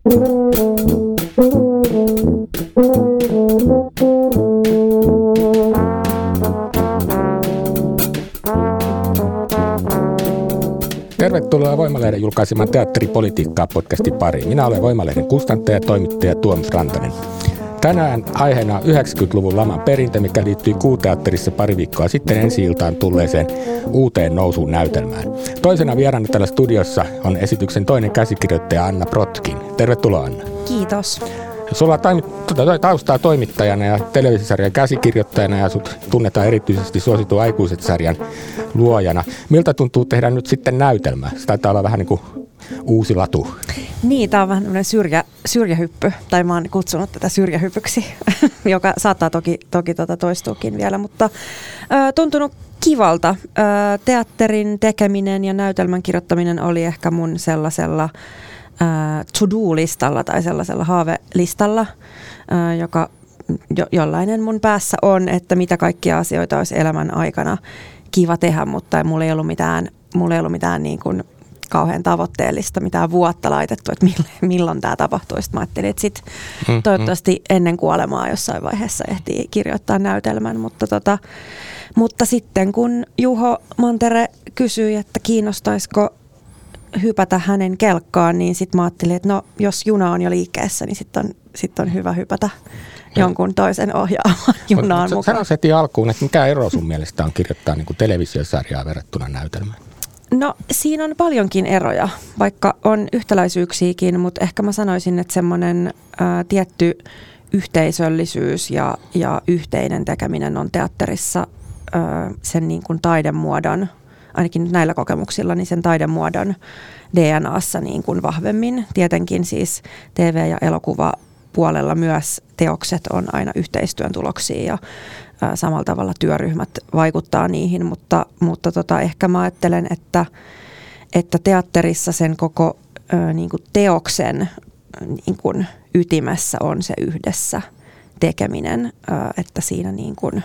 Tervetuloa Voimalehden julkaisemaan Teatteripolitiikkaa podcastin pariin. Minä olen Voimalehden kustantaja ja toimittaja Tuomas Rantanen. Tänään aiheena on 90-luvun laman perintö, mikä liittyy kuuteatterissa pari viikkoa sitten ensi iltaan tulleeseen uuteen nousuun näytelmään. Toisena vieraana tällä studiossa on esityksen toinen käsikirjoittaja Anna Protkin. Tervetuloa Anna. Kiitos. Sulla on taustaa toimittajana ja televisiosarjan käsikirjoittajana ja sut tunnetaan erityisesti suositu aikuiset-sarjan luojana. Miltä tuntuu tehdä nyt sitten näytelmä? Se taitaa olla vähän niin kuin uusi latu. Niin, tämä on vähän tämmöinen syrjä, syrjähyppy, tai mä oon kutsunut tätä syrjähypyksi, joka saattaa toki, toki tota toistuukin vielä, mutta ö, tuntunut kivalta. Ö, teatterin tekeminen ja näytelmän kirjoittaminen oli ehkä mun sellaisella to-do-listalla tai sellaisella haavelistalla, ö, joka jo, jollainen mun päässä on, että mitä kaikkia asioita olisi elämän aikana kiva tehdä, mutta mulla ei ollut mitään, mulla ei ollut mitään niin kuin kauhean tavoitteellista mitään vuotta laitettu, että milloin tämä tapahtuu. Sitten mä ajattelin, että sit mm, mm. toivottavasti ennen kuolemaa jossain vaiheessa ehtii kirjoittaa näytelmän. Mutta, tota, mutta sitten kun Juho Mantere kysyi, että kiinnostaisiko hypätä hänen kelkkaan, niin sitten mä ajattelin, että no jos juna on jo liikkeessä, niin sitten on, sit on hyvä hypätä jonkun toisen ohjaamaan junaan mukaan. Sano heti alkuun, että mikä ero sun mielestä on kirjoittaa niin kuin televisiosarjaa verrattuna näytelmään? No siinä on paljonkin eroja, vaikka on yhtäläisyyksiäkin, mutta ehkä mä sanoisin, että semmoinen tietty yhteisöllisyys ja, ja yhteinen tekeminen on teatterissa ää, sen niin kuin taidemuodon, ainakin näillä kokemuksilla, niin sen taidemuodon DNAssa niin kuin vahvemmin. Tietenkin siis TV- ja elokuva puolella myös teokset on aina yhteistyön tuloksia ja samalla tavalla työryhmät vaikuttaa niihin, mutta, mutta tota, ehkä mä ajattelen, että, että teatterissa sen koko niin kuin teoksen niin kuin ytimessä on se yhdessä tekeminen, että siinä niin kuin,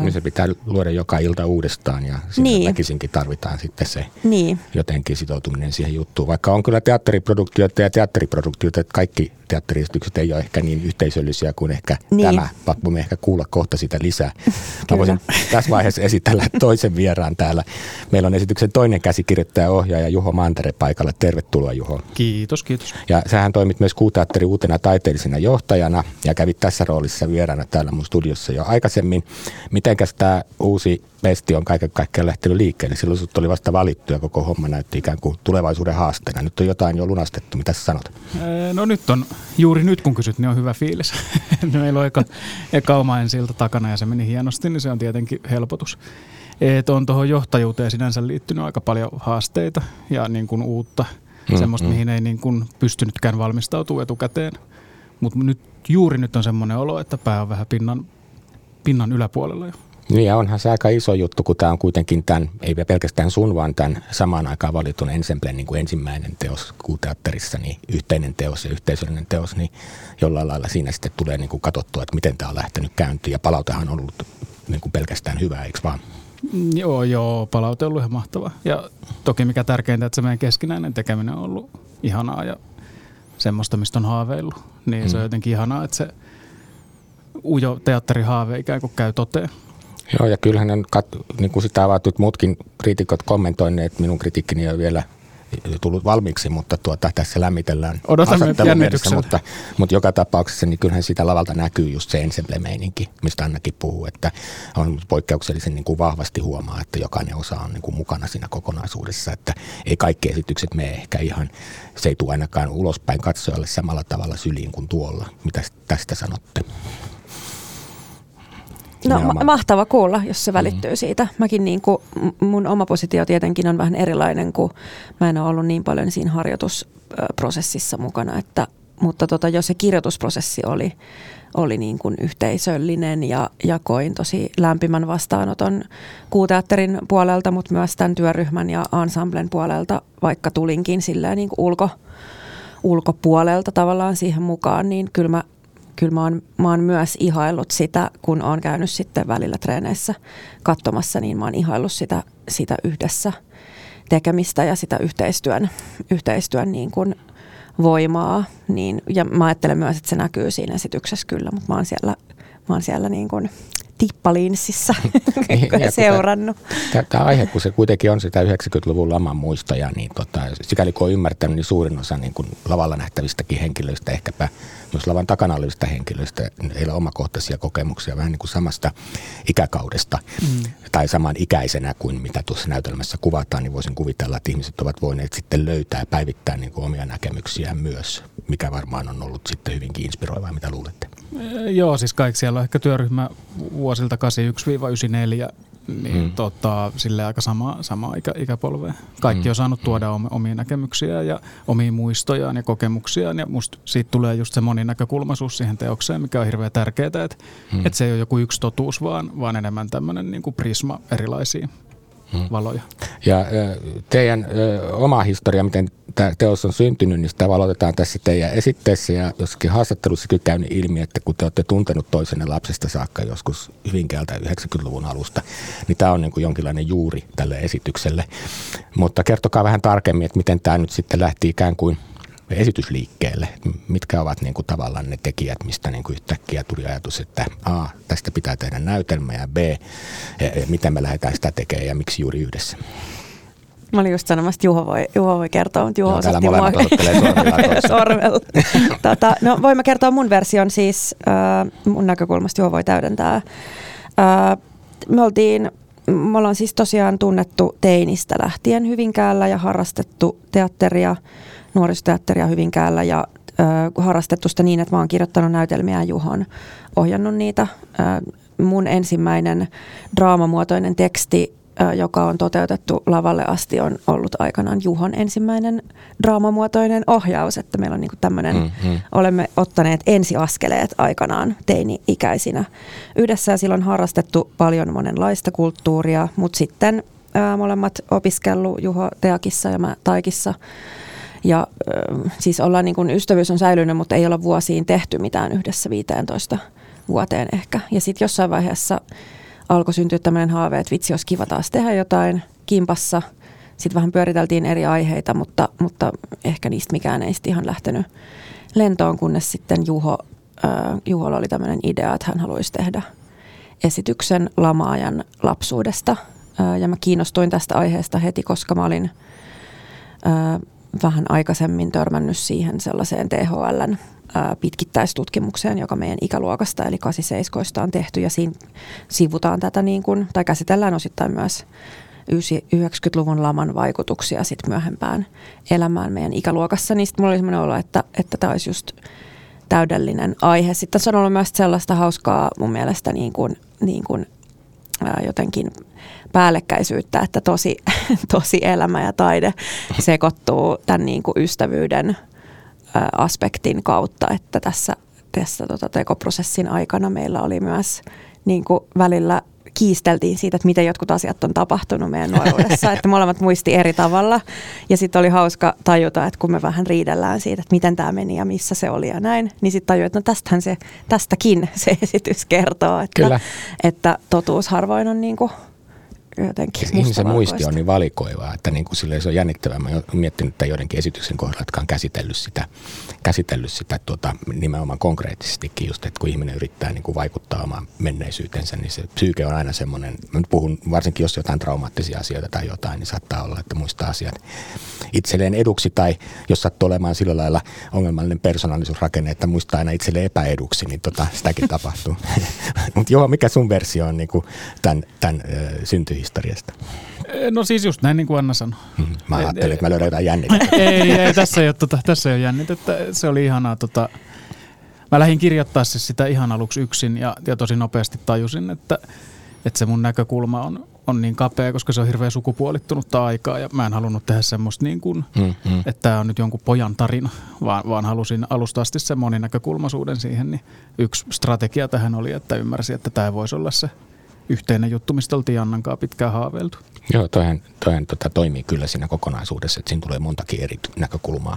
niin se pitää luoda joka ilta uudestaan ja siinä niin. väkisinkin tarvitaan sitten se niin. jotenkin sitoutuminen siihen juttuun. Vaikka on kyllä teatteriproduktioita ja teatteriproduktioita, että kaikki teatteriesitykset ei ole ehkä niin yhteisöllisiä kuin ehkä niin. tämä. Voimme ehkä kuulla kohta sitä lisää. Mä voisin tässä vaiheessa esitellä toisen vieraan täällä. Meillä on esityksen toinen käsikirjoittaja ohjaaja Juho Mantere paikalla. Tervetuloa Juho. Kiitos, kiitos. Ja sähän toimit myös Kuuteatteri uutena taiteellisena johtajana ja kävit tässä roolissa vieraana täällä mun studiossa jo aikaisemmin. Mitenkäs tämä uusi Pesti on kaiken kaikkiaan lähtenyt liikkeelle. Silloin sut oli vasta valittu ja koko homma näytti ikään kuin tulevaisuuden haasteena. Nyt on jotain jo lunastettu. Mitä sä sanot? No nyt on, juuri nyt kun kysyt, niin on hyvä fiilis. Meillä on eka, eka oma ensiltä takana ja se meni hienosti, niin se on tietenkin helpotus. Et on tuohon johtajuuteen sinänsä liittynyt aika paljon haasteita ja niin kuin uutta, mm, semmoista, mm. mihin ei niin kuin pystynytkään valmistautumaan etukäteen. Mutta nyt, juuri nyt on semmoinen olo, että pää on vähän pinnan, pinnan yläpuolella jo. Niin ja onhan se aika iso juttu, kun tämä on kuitenkin tämän, ei pelkästään sun, vaan tämän samaan aikaan valitun ensemblen niin kuin ensimmäinen teos kuuteatterissa, niin yhteinen teos ja yhteisöllinen teos, niin jollain lailla siinä sitten tulee niin kuin katsottua, että miten tämä on lähtenyt käyntiin ja palautehan on ollut niin kuin pelkästään hyvää, eikö vaan? Joo, joo, palaute on ollut ihan mahtava. Ja toki mikä tärkeintä, että se meidän keskinäinen tekeminen on ollut ihanaa ja semmoista, mistä on haaveillut. Niin hmm. se on mm. jotenkin ihanaa, että se ujo teatterihaave ikään kuin käy toteen. Joo, ja kyllähän on, niin kuin sitä ovat nyt muutkin kriitikot kommentoineet, minun kritiikkini ei ole vielä tullut valmiiksi, mutta tuota, tässä lämmitellään mielessä, mutta, mutta joka tapauksessa niin kyllähän sitä lavalta näkyy just se ensemble-meininki, mistä Annakin puhuu, että on poikkeuksellisen niin kuin vahvasti huomaa, että jokainen osa on niin kuin mukana siinä kokonaisuudessa, että ei kaikki esitykset mene ehkä ihan, se ei tule ainakaan ulospäin katsojalle samalla tavalla syliin kuin tuolla, mitä tästä sanotte. No ma- mahtava kuulla, jos se välittyy mm. siitä. Mäkin niin kuin, mun oma positio tietenkin on vähän erilainen, kun mä en ole ollut niin paljon siinä harjoitusprosessissa mukana, että, mutta tota, jos se kirjoitusprosessi oli, oli niin kuin yhteisöllinen ja, ja koin tosi lämpimän vastaanoton kuuteatterin puolelta, mutta myös tämän työryhmän ja ensemblen puolelta, vaikka tulinkin silleen niin kuin ulko, ulkopuolelta tavallaan siihen mukaan, niin kyllä mä, kyllä mä, oon, mä oon myös ihaillut sitä, kun oon käynyt sitten välillä treeneissä katsomassa, niin mä oon ihaillut sitä, sitä yhdessä tekemistä ja sitä yhteistyön, yhteistyön niin kuin voimaa. Niin, ja mä ajattelen myös, että se näkyy siinä esityksessä kyllä, mutta mä oon siellä, mä oon siellä niin kuin tippalinssissä niin, seurannut. Tämä aihe, kun se kuitenkin on sitä 90-luvun laman muistoja, niin tota, sikäli kun on ymmärtänyt, niin suurin osa niin kuin lavalla nähtävistäkin henkilöistä, ehkäpä myös lavan takana olevista henkilöistä, heillä on omakohtaisia kokemuksia vähän niin kuin samasta ikäkaudesta mm. tai saman ikäisenä kuin mitä tuossa näytelmässä kuvataan, niin voisin kuvitella, että ihmiset ovat voineet sitten löytää ja päivittää niin kuin omia näkemyksiään myös, mikä varmaan on ollut sitten hyvinkin inspiroivaa, mitä luulette. Joo, siis kaikki siellä on ehkä työryhmä vuosilta 81-94, niin hmm. tota, sille aika sama, sama ikä, ikäpolve. Kaikki hmm. on saanut tuoda omia näkemyksiä ja omia muistojaan ja kokemuksiaan ja musta siitä tulee just se moninäkökulmaisuus siihen teokseen, mikä on hirveän tärkeää, että hmm. et se ei ole joku yksi totuus, vaan, vaan enemmän tämmöinen niin prisma erilaisiin Hmm. Valoja. Ja teidän oma historia, miten tämä teos on syntynyt, niin sitä valotetaan tässä teidän esitteessä ja jossakin haastattelussa kyllä käynyt ilmi, että kun te olette tuntenut toisenne lapsesta saakka joskus Hyvinkäältä 90-luvun alusta, niin tämä on niin kuin jonkinlainen juuri tälle esitykselle. Mutta kertokaa vähän tarkemmin, että miten tämä nyt sitten lähti ikään kuin – esitysliikkeelle? Mitkä ovat niin kuin tavallaan ne tekijät, mistä niin kuin yhtäkkiä tuli ajatus, että A, tästä pitää tehdä näytelmä ja B, e, e, miten me lähdetään sitä tekemään ja miksi juuri yhdessä? Mä olin just sanomassa, että Juho voi, Juho voi kertoa, mutta Juho no, osoitti mua sormella. sormella. tota, no, voin mä kertoa mun version siis, äh, mun näkökulmasta Juho voi täydentää. Äh, me oltiin me ollaan siis tosiaan tunnettu teinistä lähtien Hyvinkäällä ja harrastettu teatteria nuorisoteatteria Hyvinkäällä ja ö, harrastettu sitä niin, että mä oon kirjoittanut näytelmiä Juhon, ohjannut niitä. Ö, mun ensimmäinen draamamuotoinen teksti, ö, joka on toteutettu lavalle asti, on ollut aikanaan Juhon ensimmäinen draamamuotoinen ohjaus, että meillä on niin tämmöinen, mm-hmm. olemme ottaneet ensiaskeleet aikanaan teini-ikäisinä yhdessä ja silloin harrastettu paljon monenlaista kulttuuria, mutta sitten ää, molemmat opiskellut Juho Teakissa ja mä Taikissa ja siis ollaan niin kuin, ystävyys on säilynyt, mutta ei olla vuosiin tehty mitään yhdessä 15 vuoteen ehkä. Ja sitten jossain vaiheessa alkoi syntyä tämmöinen haave, että vitsi, olisi kiva taas tehdä jotain kimpassa. Sitten vähän pyöriteltiin eri aiheita, mutta, mutta ehkä niistä mikään ei sitten ihan lähtenyt lentoon, kunnes sitten Juho, äh, Juholla oli tämmöinen idea, että hän haluaisi tehdä esityksen lamaajan lapsuudesta. Äh, ja mä kiinnostuin tästä aiheesta heti, koska mä olin äh, vähän aikaisemmin törmännyt siihen sellaiseen THLn pitkittäistutkimukseen, joka meidän ikäluokasta eli 87 on tehty ja siinä sivutaan tätä niin kuin, tai käsitellään osittain myös 90-luvun laman vaikutuksia sit myöhempään elämään meidän ikäluokassa, niin sitten mulla oli sellainen olo, että, että tämä olisi just täydellinen aihe. Sitten se on ollut myös sellaista hauskaa mun mielestä niin kuin, niin kuin, ää, jotenkin päällekkäisyyttä, että tosi, tosi elämä ja taide sekoittuu tämän niin kuin ystävyyden aspektin kautta, että tässä, tässä tota tekoprosessin aikana meillä oli myös niin kuin välillä kiisteltiin siitä, että miten jotkut asiat on tapahtunut meidän nuoruudessa, että molemmat muisti eri tavalla. Ja sitten oli hauska tajuta, että kun me vähän riidellään siitä, että miten tämä meni ja missä se oli ja näin, niin sitten tajuin, että no tästähän se, tästäkin se esitys kertoo, että, Kyllä. että totuus harvoin on niin kuin jotenkin siis Ihmisen muisti on niin valikoivaa, että niin kuin silleen se on jännittävää. Mä olen miettinyt että joidenkin esityksen kohdalla, jotka on käsitellyt sitä, käsitellyt sitä tuota, nimenomaan konkreettisestikin just, että kun ihminen yrittää niin kuin vaikuttaa omaan menneisyytensä, niin se psyyke on aina semmoinen, mä nyt puhun varsinkin jos jotain traumaattisia asioita tai jotain, niin saattaa olla, että muistaa asiat itselleen eduksi tai jos sattuu olemaan sillä lailla ongelmallinen persoonallisuusrakenne, että muistaa aina itselleen epäeduksi, niin tota, sitäkin tapahtuu. Mutta joo, mikä sun versio on niin kuin tämän, tämän syntyi historiasta? No siis just näin niin kuin Anna sanoi. Hmm, mä ajattelin, että mä löydän jotain jännitettä. ei, ei, tässä ei ole, tota, tässä ei ole jännitettä. Se oli ihanaa tota, mä lähdin kirjoittaa siis sitä ihan aluksi yksin ja, ja tosi nopeasti tajusin, että, että se mun näkökulma on, on niin kapea, koska se on hirveän sukupuolittunutta aikaa ja mä en halunnut tehdä semmoista niin kuin, mm, mm. että tämä on nyt jonkun pojan tarina, vaan, vaan halusin alusta asti sen moninäkökulmaisuuden siihen, niin yksi strategia tähän oli, että ymmärsin, että tämä voisi olla se yhteinen juttu, mistä oltiin Annankaan pitkään haaveiltu. Joo, toihan, toihan tota, toimii kyllä siinä kokonaisuudessa, että siinä tulee montakin eri näkökulmaa.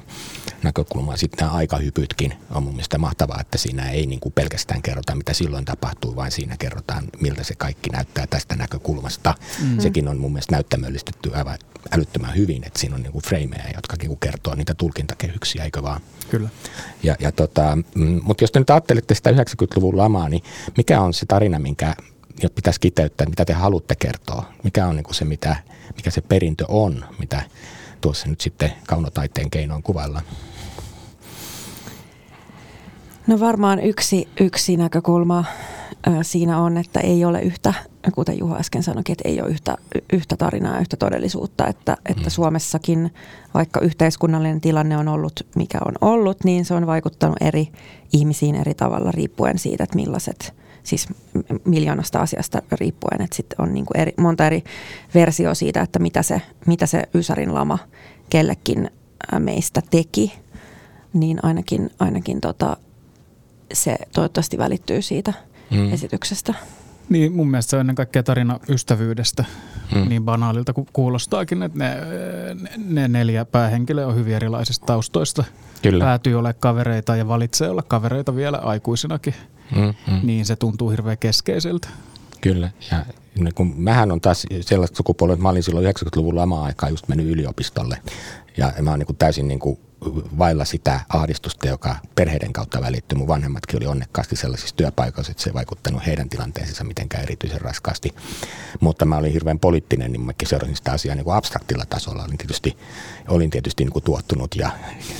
näkökulmaa. Sitten nämä aikahypytkin on mun mielestä mahtavaa, että siinä ei niin kuin pelkästään kerrota, mitä silloin tapahtuu, vaan siinä kerrotaan, miltä se kaikki näyttää tästä näkökulmasta. Mm-hmm. Sekin on mun mielestä näyttämöllistetty aivan älyttömän hyvin, että siinä on niin kuin frameja, jotka niin kuin kertoo niitä tulkintakehyksiä, eikö vaan? Kyllä. Ja, ja tota, mm, mutta jos te nyt ajattelette sitä 90-luvun lamaa, niin mikä on se tarina, minkä ja pitäisi kiteyttää, mitä te haluatte kertoa. Mikä on niin kuin se, mitä, mikä se perintö on, mitä tuossa nyt sitten kaunotaiteen keinoin kuvaillaan. No varmaan yksi, yksi näkökulma siinä on, että ei ole yhtä, kuten Juha äsken sanoi, että ei ole yhtä, yhtä tarinaa, yhtä todellisuutta, että, että mm. Suomessakin vaikka yhteiskunnallinen tilanne on ollut mikä on ollut, niin se on vaikuttanut eri ihmisiin eri tavalla riippuen siitä, että millaiset – siis miljoonasta asiasta riippuen, että sitten on niin kuin eri, monta eri versio siitä, että mitä se, mitä se Ysärin lama kellekin meistä teki, niin ainakin, ainakin tota, se toivottavasti välittyy siitä mm. esityksestä. Niin, mun mielestä se on ennen kaikkea tarina ystävyydestä, hmm. niin banaalilta kuin kuulostaakin, että ne, ne neljä päähenkilöä on hyvin erilaisista taustoista. Kyllä. Päätyy olla kavereita ja valitsee olla kavereita vielä aikuisinakin mm, mm. niin se tuntuu hirveän keskeiseltä. Kyllä, ja niin kun, mähän on taas sellaista sukupolvea, että mä olin silloin 90-luvun lama-aikaa just mennyt yliopistolle, ja mä oon niin täysin niin kuin vailla sitä ahdistusta, joka perheiden kautta välittyy. Mun vanhemmatkin oli onnekkaasti sellaisissa työpaikoissa, että se ei vaikuttanut heidän tilanteeseensa mitenkään erityisen raskaasti. Mutta mä olin hirveän poliittinen, niin mäkin seurasin sitä asiaa niin kuin abstraktilla tasolla. Olin tietysti, olin tietysti niin kuin tuottunut ja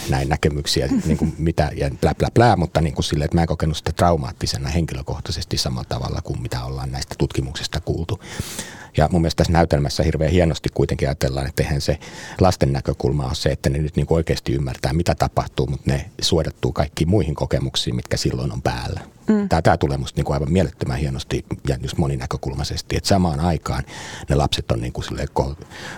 näin näkemyksiä, niin kuin mitä ja blä blä blä, mutta niin kuin sille, että mä en kokenut sitä traumaattisena henkilökohtaisesti samalla tavalla kuin mitä ollaan näistä tutkimuksista kuultu. Ja mun mielestä tässä näytelmässä hirveän hienosti kuitenkin ajatellaan, että eihän se lasten näkökulma on se, että ne nyt niin oikeasti ymmärtää, mitä tapahtuu, mutta ne suodattuu kaikkiin muihin kokemuksiin, mitkä silloin on päällä. Mm. Tämä, tämä tulee musta niin kuin aivan mielettömän hienosti ja just moninäkökulmaisesti, että samaan aikaan ne lapset on niin kuin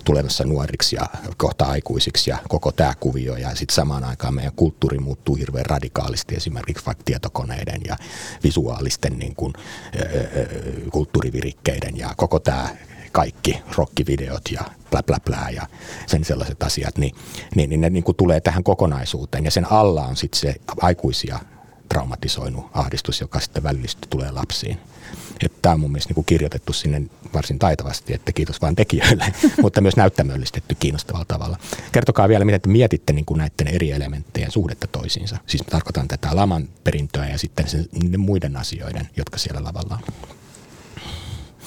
tulevassa nuoriksi ja kohta aikuisiksi ja koko tämä kuvio. Ja sitten samaan aikaan meidän kulttuuri muuttuu hirveän radikaalisti esimerkiksi vaikka tietokoneiden ja visuaalisten niin kuin, kulttuurivirikkeiden ja koko tämä kaikki rokkivideot ja blä blä blä ja sen sellaiset asiat, niin, niin, niin ne niin kuin tulee tähän kokonaisuuteen ja sen alla on sitten se aikuisia traumatisoinut ahdistus, joka sitten välillisesti tulee lapsiin. Tämä on mun mielestä niin kirjoitettu sinne varsin taitavasti, että kiitos vain tekijöille, mutta myös näyttämöllistetty kiinnostavalla tavalla. Kertokaa vielä, miten te mietitte niin kuin näiden eri elementtien suhdetta toisiinsa. Siis tarkoitan tätä laman perintöä ja sitten sen, muiden asioiden, jotka siellä lavalla on.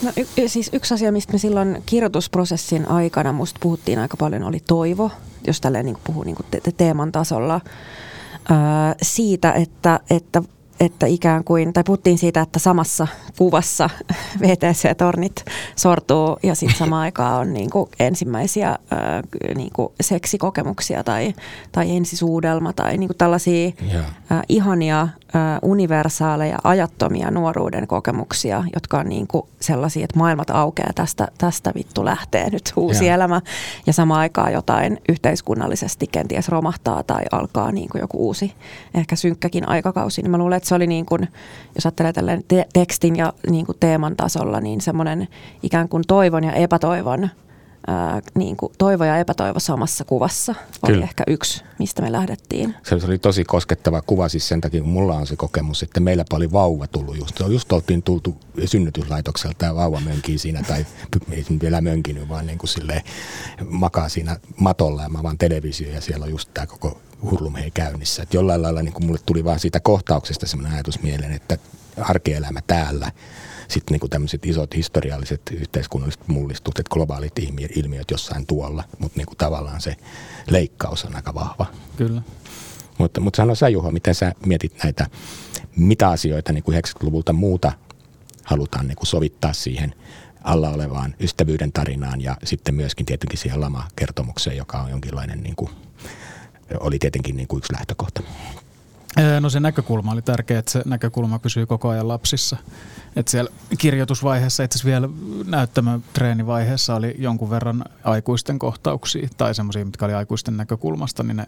No, y- siis yksi asia, mistä me silloin kirjoitusprosessin aikana musta puhuttiin aika paljon, oli toivo, jos tälleen niin puhuu niin te- teeman tasolla. Siitä, että, että että ikään kuin, tai puhuttiin siitä, että samassa kuvassa VTC-tornit sortuu ja sitten samaan aikaan on niin kuin ensimmäisiä ää, niin kuin seksikokemuksia tai, tai ensisuudelma tai niin kuin tällaisia yeah. ää, ihania universaaleja, ajattomia nuoruuden kokemuksia, jotka on niin kuin sellaisia, että maailmat aukeaa tästä, tästä vittu lähtee nyt uusi yeah. elämä ja samaan aikaan jotain yhteiskunnallisesti kenties romahtaa tai alkaa niin kuin joku uusi, ehkä synkkäkin aikakausi, niin mä luulen, että se oli niin kuin, jos ajattelee tälleen te- tekstin ja niin kuin teeman tasolla, niin semmoinen ikään kuin toivon ja epätoivon ää, niin kuin toivo ja epätoivo samassa kuvassa oli Kyllä. ehkä yksi, mistä me lähdettiin. Se oli tosi koskettava kuva siis sen takia, kun mulla on se kokemus, että meillä oli vauva tullut just. Just oltiin tultu synnytyslaitokselta ja vauva mönkii siinä, tai ei vielä mönkinyt, vaan niin kuin silleen makaa siinä matolla ja mä vaan televisio ja siellä on just tämä koko hurlumhei käynnissä. Et jollain lailla niin kuin mulle tuli vaan siitä kohtauksesta sellainen ajatus mieleen, että arkielämä täällä, sitten niin tämmöiset isot historialliset yhteiskunnalliset mullistukset, globaalit ilmiöt jossain tuolla, mutta niin tavallaan se leikkaus on aika vahva. Kyllä. Mutta, mutta sano sä Juho, miten sä mietit näitä, mitä asioita niin kuin 90-luvulta muuta halutaan niin kuin sovittaa siihen alla olevaan ystävyyden tarinaan ja sitten myöskin tietenkin siihen lama-kertomukseen, joka on jonkinlainen, niin kuin, oli tietenkin niin kuin yksi lähtökohta. No se näkökulma oli tärkeä, että se näkökulma pysyy koko ajan lapsissa. Et siellä kirjoitusvaiheessa, itse vielä näyttämötreenivaiheessa oli jonkun verran aikuisten kohtauksia tai semmoisia, mitkä oli aikuisten näkökulmasta, niin ne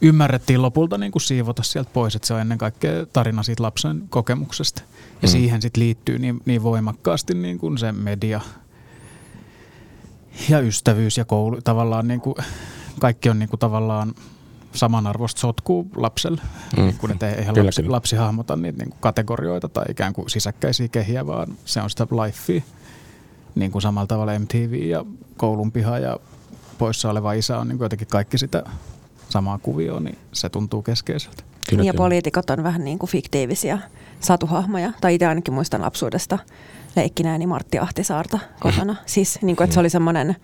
ymmärrettiin lopulta niin kuin siivota sieltä pois, että se on ennen kaikkea tarina siitä lapsen kokemuksesta. Ja mm. siihen sitten liittyy niin, niin voimakkaasti niin kuin se media ja ystävyys ja koulu. Tavallaan niin kuin, kaikki on niin kuin tavallaan samanarvoista sotkuu lapselle, mm. niin kun että eihän lapsi, lapsi hahmota niitä niin kuin kategorioita tai ikään kuin sisäkkäisiä kehiä, vaan se on sitä lifea. Niin kuin samalla tavalla MTV ja koulun piha ja poissa oleva isä on niin kuin jotenkin kaikki sitä samaa kuvioa, niin se tuntuu keskeiseltä. Kyllä, ja kyllä. poliitikot on vähän niin kuin fiktiivisiä satuhahmoja, tai itse ainakin muistan lapsuudesta leikkinääni Martti Ahtisaarta kotona. Mm. Siis niin kuin, että se oli semmoinen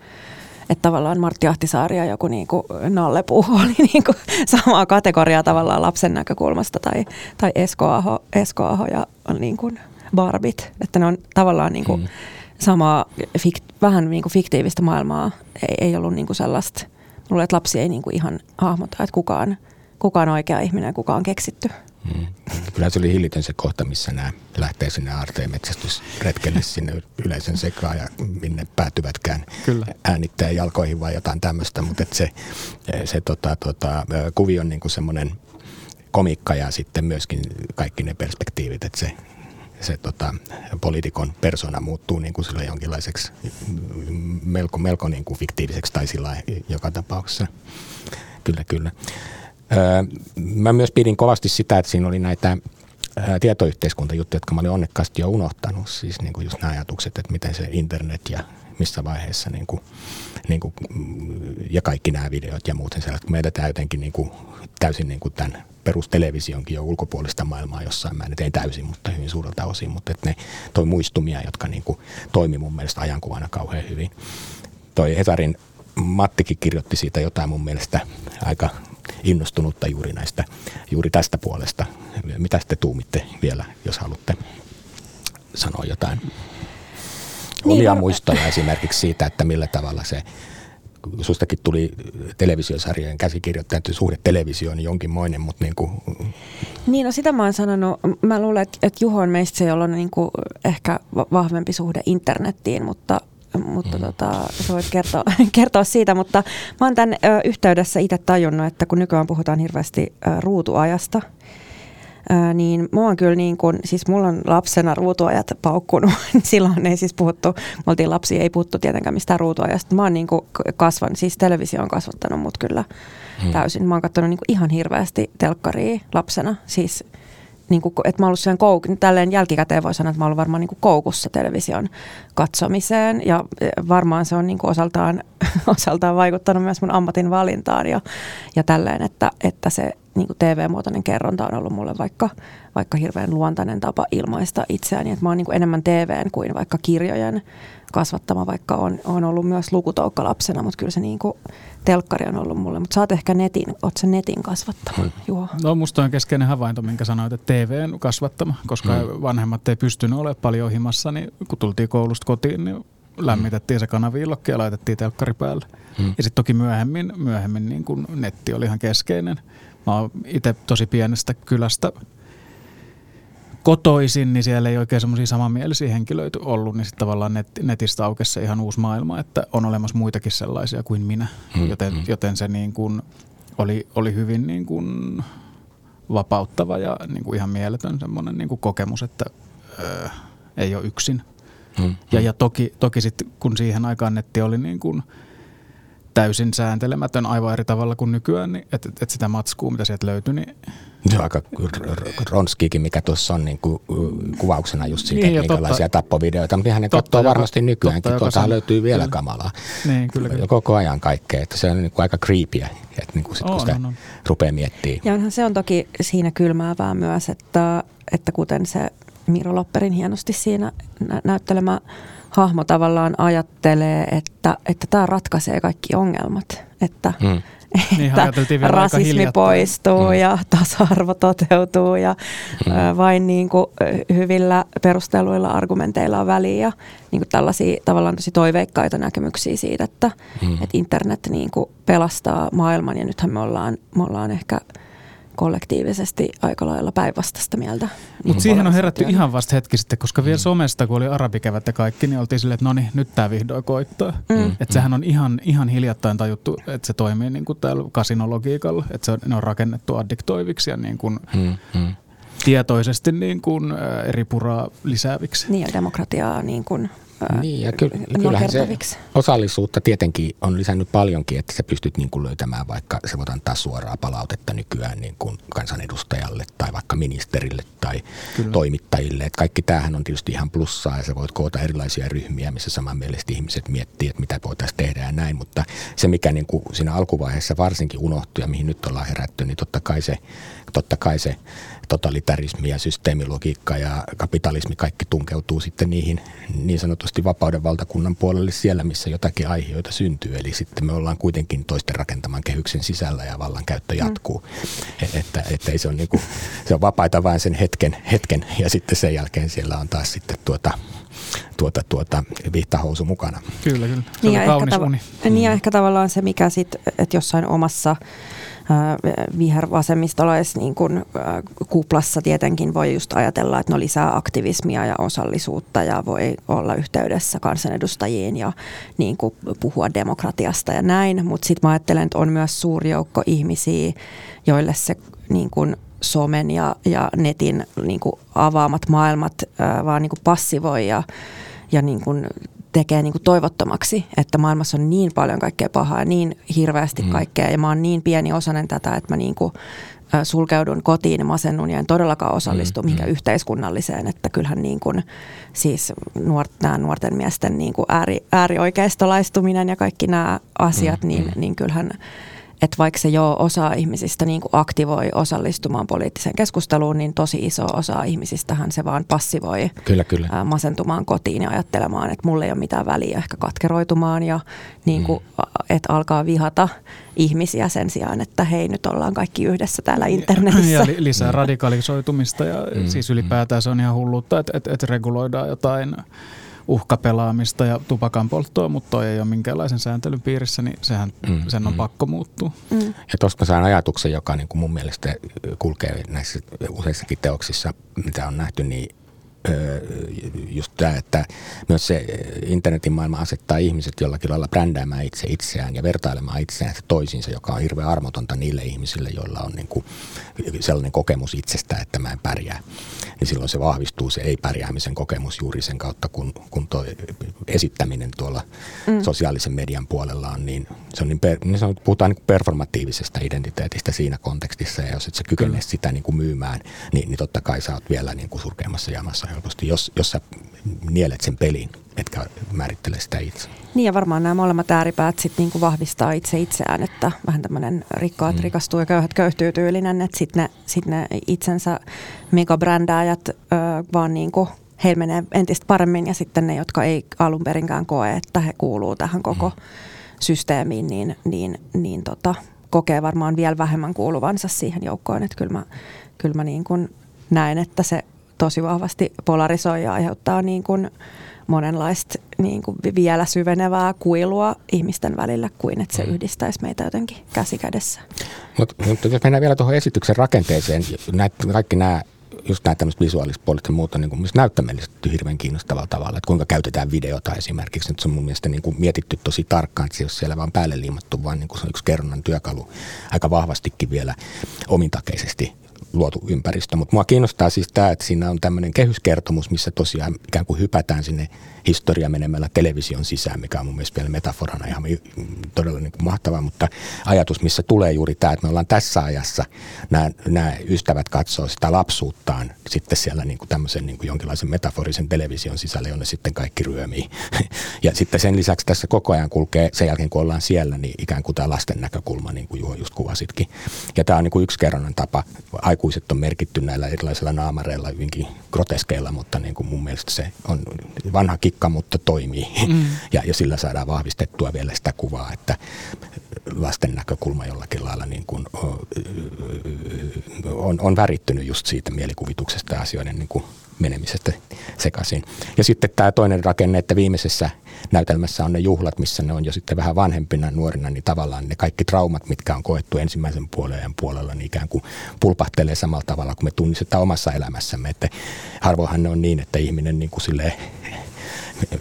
että tavallaan Martti Ahtisaari ja joku niin kuin Nalle Puho oli niin kuin samaa kategoriaa tavallaan lapsen näkökulmasta tai, tai Esko, Aho, Esko Aho ja niin kuin Barbit. Että ne on tavallaan niin kuin mm. samaa, fik, vähän niin kuin fiktiivistä maailmaa. Ei, ei ollut niin kuin sellaista, luulen, että lapsi ei niin kuin ihan hahmota, että kukaan, kukaan oikea ihminen ja kuka on keksitty. Mm. Kyllä se oli hillitön se kohta, missä nämä lähtee sinne aarteen metsästysretkelle sinne yleisön sekaan ja minne päätyvätkään Kyllä. äänittää jalkoihin vai jotain tämmöistä, mutta se, se tota, tota, kuvi on niin semmoinen komikka ja sitten myöskin kaikki ne perspektiivit, että se, se tota, poliitikon persona muuttuu niin kuin sille jonkinlaiseksi melko, melko niin kuin fiktiiviseksi tai sillä joka tapauksessa. Kyllä, kyllä. Mä myös pidin kovasti sitä, että siinä oli näitä tietoyhteiskuntajuttuja, jotka mä olin onnekkaasti jo unohtanut. Siis niin kuin just nämä ajatukset, että miten se internet ja missä vaiheessa niin kuin, niin kuin, ja kaikki nämä videot ja muuten sellaiset, kun me edetään jotenkin niin kuin, täysin niin kuin tämän perustelevisionkin jo ulkopuolista maailmaa jossain määrin, ei täysin, mutta hyvin suurelta osin, mutta että ne toi muistumia, jotka niin kuin, toimi mun mielestä ajankuvana kauhean hyvin. Toi Hesarin Mattikin kirjoitti siitä jotain mun mielestä aika innostunutta juuri näistä, juuri tästä puolesta. Mitä te tuumitte vielä, jos haluatte sanoa jotain niin, omia muistoja esimerkiksi siitä, että millä tavalla se sustakin tuli televisiosarjojen käsikirjoittajan suhde televisioon niin jonkinmoinen, mutta niin kuin... Niin, no sitä mä oon sanonut. Mä luulen, että, että Juho on meistä se, jolla on niin kuin ehkä vahvempi suhde internettiin, mutta mutta mm. tota, sä voit kertoa, kertoa siitä, mutta mä oon tämän ö, yhteydessä itse tajunnut, että kun nykyään puhutaan hirveästi ö, ruutuajasta, niin mä oon kyllä niin kuin, siis mulla on lapsena ruutuajat paukkunut, silloin ei siis puhuttu, me oltiin lapsia, ei puhuttu tietenkään mistään ruutuajasta, mä oon niin kuin kasvan, siis televisio on kasvattanut mut kyllä mm. täysin, mä oon katsonut niin kuin ihan hirveästi telkkaria lapsena, siis niin kuin, että mä ollut sen kouk- tälleen jälkikäteen voi sanoa, että mä ollut varmaan niin kuin koukussa television katsomiseen. Ja e, varmaan se on niin kuin osaltaan, osaltaan vaikuttanut myös mun ammatin valintaan ja, ja tälleen, että, että se niin kuin TV-muotoinen kerronta on ollut mulle vaikka, vaikka hirveän luontainen tapa ilmaista itseäni, että mä oon niin kuin enemmän TVn kuin vaikka kirjojen kasvattama, vaikka on, on ollut myös lukutoukka lapsena, mutta kyllä se niin kuin telkkari on ollut mulle. Mutta sä oot ehkä netin, oot sä netin kasvattama, hmm. Juho? No musta on keskeinen havainto, minkä sanoit, että TV on kasvattama, koska hmm. vanhemmat ei pystynyt olemaan paljon himassa, niin kun tultiin koulusta kotiin, niin lämmitettiin se kanaviillokki ja laitettiin telkkari päälle. Hmm. Ja sitten toki myöhemmin, myöhemmin niin kun netti oli ihan keskeinen. Mä oon itse tosi pienestä kylästä kotoisin, niin siellä ei oikein semmoisia samanmielisiä henkilöitä ollut, niin sitten tavallaan net, netistä aukesi ihan uusi maailma, että on olemassa muitakin sellaisia kuin minä, mm, joten, mm. joten se niin kuin oli, oli hyvin niin kuin vapauttava ja niin kuin ihan mieletön semmoinen niin kuin kokemus, että ö, ei ole yksin. Mm, ja, ja toki, toki sitten kun siihen aikaan netti oli niin kuin täysin sääntelemätön aivan eri tavalla kuin nykyään, niin että et sitä matskua, mitä sieltä löytyi, niin se on aika ronskiikin, mikä tuossa on niin kuin, kuvauksena just siitä, niin, että minkälaisia totta, tappovideoita, mutta ne katsoo joka, varmasti nykyäänkin. Tuolta löytyy vielä kyllä. kamalaa. Niin, kyllä, kyllä. Koko ajan kaikkea, että se on niin kuin aika creepyä, että niin kuin sit, on, kun sitä on, on. rupeaa miettimään. Ja onhan se on toki siinä kylmäävää myös, että, että kuten se Miro Lopperin hienosti siinä näyttelemä hahmo tavallaan ajattelee, että, että tämä ratkaisee kaikki ongelmat. Että, niin, että rasismi poistuu mm. ja tasa-arvo toteutuu ja mm. vain niin kuin hyvillä perusteluilla argumenteilla on väliä ja niin kuin tällaisia tavallaan tosi toiveikkaita näkemyksiä siitä, että, mm. että internet niin kuin pelastaa maailman ja nythän me ollaan, me ollaan ehkä kollektiivisesti aika lailla päinvastaista mieltä. Mutta niin siihen on herätty ihan vasta hetki sitten, koska vielä mm. somesta, kun oli arabikevät ja kaikki, niin oltiin silleen, että no niin, nyt tämä vihdoin koittaa. Mm. Että sehän on ihan, ihan hiljattain tajuttu, että se toimii niin kuin täällä kasinologiikalla, että se on, ne on rakennettu addiktoiviksi ja niin kuin mm. Mm. tietoisesti niin kuin, eri puraa lisääviksi. Niin ja demokratiaa niin kuin niin, ja ky- kyllähän se osallisuutta tietenkin on lisännyt paljonkin, että sä pystyt niin kuin löytämään vaikka, se voit antaa suoraa palautetta nykyään niin kuin kansanedustajalle tai vaikka ministerille tai Kyllä. toimittajille. Että kaikki tämähän on tietysti ihan plussaa ja sä voit koota erilaisia ryhmiä, missä samanmielisesti ihmiset miettii, että mitä voitaisiin tehdä ja näin. Mutta se, mikä niin kuin siinä alkuvaiheessa varsinkin unohtui ja mihin nyt ollaan herätty, niin totta kai se, totta kai se totalitarismi ja systeemilogiikka ja kapitalismi kaikki tunkeutuu sitten niihin niin sanotusti vapauden valtakunnan puolelle siellä, missä jotakin aiheita syntyy. Eli sitten me ollaan kuitenkin toisten rakentaman kehyksen sisällä ja vallankäyttö jatkuu. Mm. Että, että ei se, on niinku, se on vapaita vain sen hetken, hetken ja sitten sen jälkeen siellä on taas sitten tuota, tuota, tuota vihtahousu mukana. Kyllä, kyllä. Se niin, ja ehkä, uni. niin ja ehkä tavallaan se, mikä sitten, että jossain omassa vihervasemmistolais niin kuin, kuplassa tietenkin voi just ajatella, että no lisää aktivismia ja osallisuutta ja voi olla yhteydessä kansanedustajiin ja niin kuin, puhua demokratiasta ja näin. Mutta sitten mä ajattelen, että on myös suuri joukko ihmisiä, joille se niin kuin, somen ja, ja netin niin kuin, avaamat maailmat ää, vaan niin kuin passivoi ja ja niin kuin tekee niin kuin toivottomaksi, että maailmassa on niin paljon kaikkea pahaa niin hirveästi mm. kaikkea ja mä oon niin pieni osanen tätä, että mä niin kuin sulkeudun kotiin ja masennun ja en todellakaan osallistu mm, mihinkään mm. yhteiskunnalliseen, että kyllähän niin kuin, siis nuort, nämä nuorten miesten niin kuin ääri, äärioikeistolaistuminen ja kaikki nämä asiat, mm, niin, mm. niin kyllähän että vaikka se jo osa ihmisistä niin kuin aktivoi osallistumaan poliittiseen keskusteluun, niin tosi iso osa ihmisistähän se vaan passivoi kyllä, kyllä. Ää, masentumaan kotiin ja ajattelemaan, että mulla ei ole mitään väliä, ehkä katkeroitumaan ja niin kuin, mm. että alkaa vihata ihmisiä sen sijaan, että hei nyt ollaan kaikki yhdessä täällä internetissä. Ja lisää radikalisoitumista ja mm. siis ylipäätään se on ihan hullutta, että, että, että reguloidaan jotain uhkapelaamista ja tupakan polttoa, mutta toi ei ole minkäänlaisen sääntelyn piirissä, niin sehän, mm, sen on mm. pakko muuttua. Mm. Ja tuosta saan ajatuksen, joka niin kuin mun mielestä kulkee näissä useissakin teoksissa, mitä on nähty, niin just tämä, että myös se internetin maailma asettaa ihmiset jollakin lailla brändäämään itse itseään ja vertailemaan itseään toisiinsa, joka on hirveän armotonta niille ihmisille, joilla on niin kuin sellainen kokemus itsestä, että mä en pärjää. Niin silloin se vahvistuu se ei-pärjäämisen kokemus juuri sen kautta, kun, kun tuo esittäminen tuolla mm. sosiaalisen median puolella on niin, se on niin, per, niin sanot, puhutaan niin performatiivisesta identiteetistä siinä kontekstissa ja jos et sä kykene sitä niin kuin myymään, niin, niin totta kai sä oot vielä niin kuin surkeammassa jamassa helposti, jos, jos sä nielet sen pelin, etkä määrittele sitä itse. Niin ja varmaan nämä molemmat ääripäät sitten niinku vahvistaa itse itseään, että vähän tämmöinen rikkaat mm. rikastuu ja köyhät köyhtyy tyylinen, että sitten ne, sit ne itsensä megabrändääjät ö, vaan niinku heillä menee entistä paremmin ja sitten ne, jotka ei alun perinkään koe, että he kuuluu tähän koko mm. systeemiin, niin, niin, niin tota, kokee varmaan vielä vähemmän kuuluvansa siihen joukkoon, että kyllä mä, kyllä mä niin kuin näen, että se tosi vahvasti polarisoi ja aiheuttaa niin kuin monenlaista niin kuin vielä syvenevää kuilua ihmisten välillä kuin että se mm. yhdistäisi meitä jotenkin käsi kädessä. Mutta mut, jos mennään vielä tuohon esityksen rakenteeseen, näet, kaikki nämä just nämä tämmöiset visuaaliset puolet ja muut on niin kuin näyttämällisesti hirveän kiinnostavalla tavalla, että kuinka käytetään videota esimerkiksi. Nyt se on mun mielestä niin kuin mietitty tosi tarkkaan, että se ei ole siellä vaan päälle liimattu, vaan niin kuin se on yksi kerronnan työkalu aika vahvastikin vielä omintakeisesti luotu ympäristö. Mutta mua kiinnostaa siis tämä, että siinä on tämmöinen kehyskertomus, missä tosiaan ikään kuin hypätään sinne historia menemällä television sisään, mikä on mun mielestä vielä metaforana ihan todella niin kuin mahtavaa, mutta ajatus, missä tulee juuri tämä, että me ollaan tässä ajassa, nämä, nämä ystävät katsoo sitä lapsuuttaan sitten siellä niin kuin tämmöisen niin kuin jonkinlaisen metaforisen television sisällä, jonne sitten kaikki ryömii. Ja sitten sen lisäksi tässä koko ajan kulkee, sen jälkeen kun ollaan siellä, niin ikään kuin tämä lasten näkökulma, niin kuin Juho just kuvasitkin. Ja tämä on niin kuin yksi kerronnan tapa. Aikuiset on merkitty näillä erilaisilla naamareilla hyvinkin groteskeilla, mutta niin kuin mun mielestä se on vanha mutikka, mutta toimii. Mm. Ja, ja sillä saadaan vahvistettua vielä sitä kuvaa, että lasten näkökulma jollakin lailla niin kuin on, on värittynyt just siitä mielikuvituksesta ja asioiden niin kuin menemisestä sekaisin. Ja sitten tämä toinen rakenne, että viimeisessä näytelmässä on ne juhlat, missä ne on jo sitten vähän vanhempina nuorina, niin tavallaan ne kaikki traumat, mitkä on koettu ensimmäisen puolen puolella, niin ikään kuin pulpahtelee samalla tavalla kuin me tunnistetaan omassa elämässämme. Että harvoinhan ne on niin, että ihminen niin kuin silleen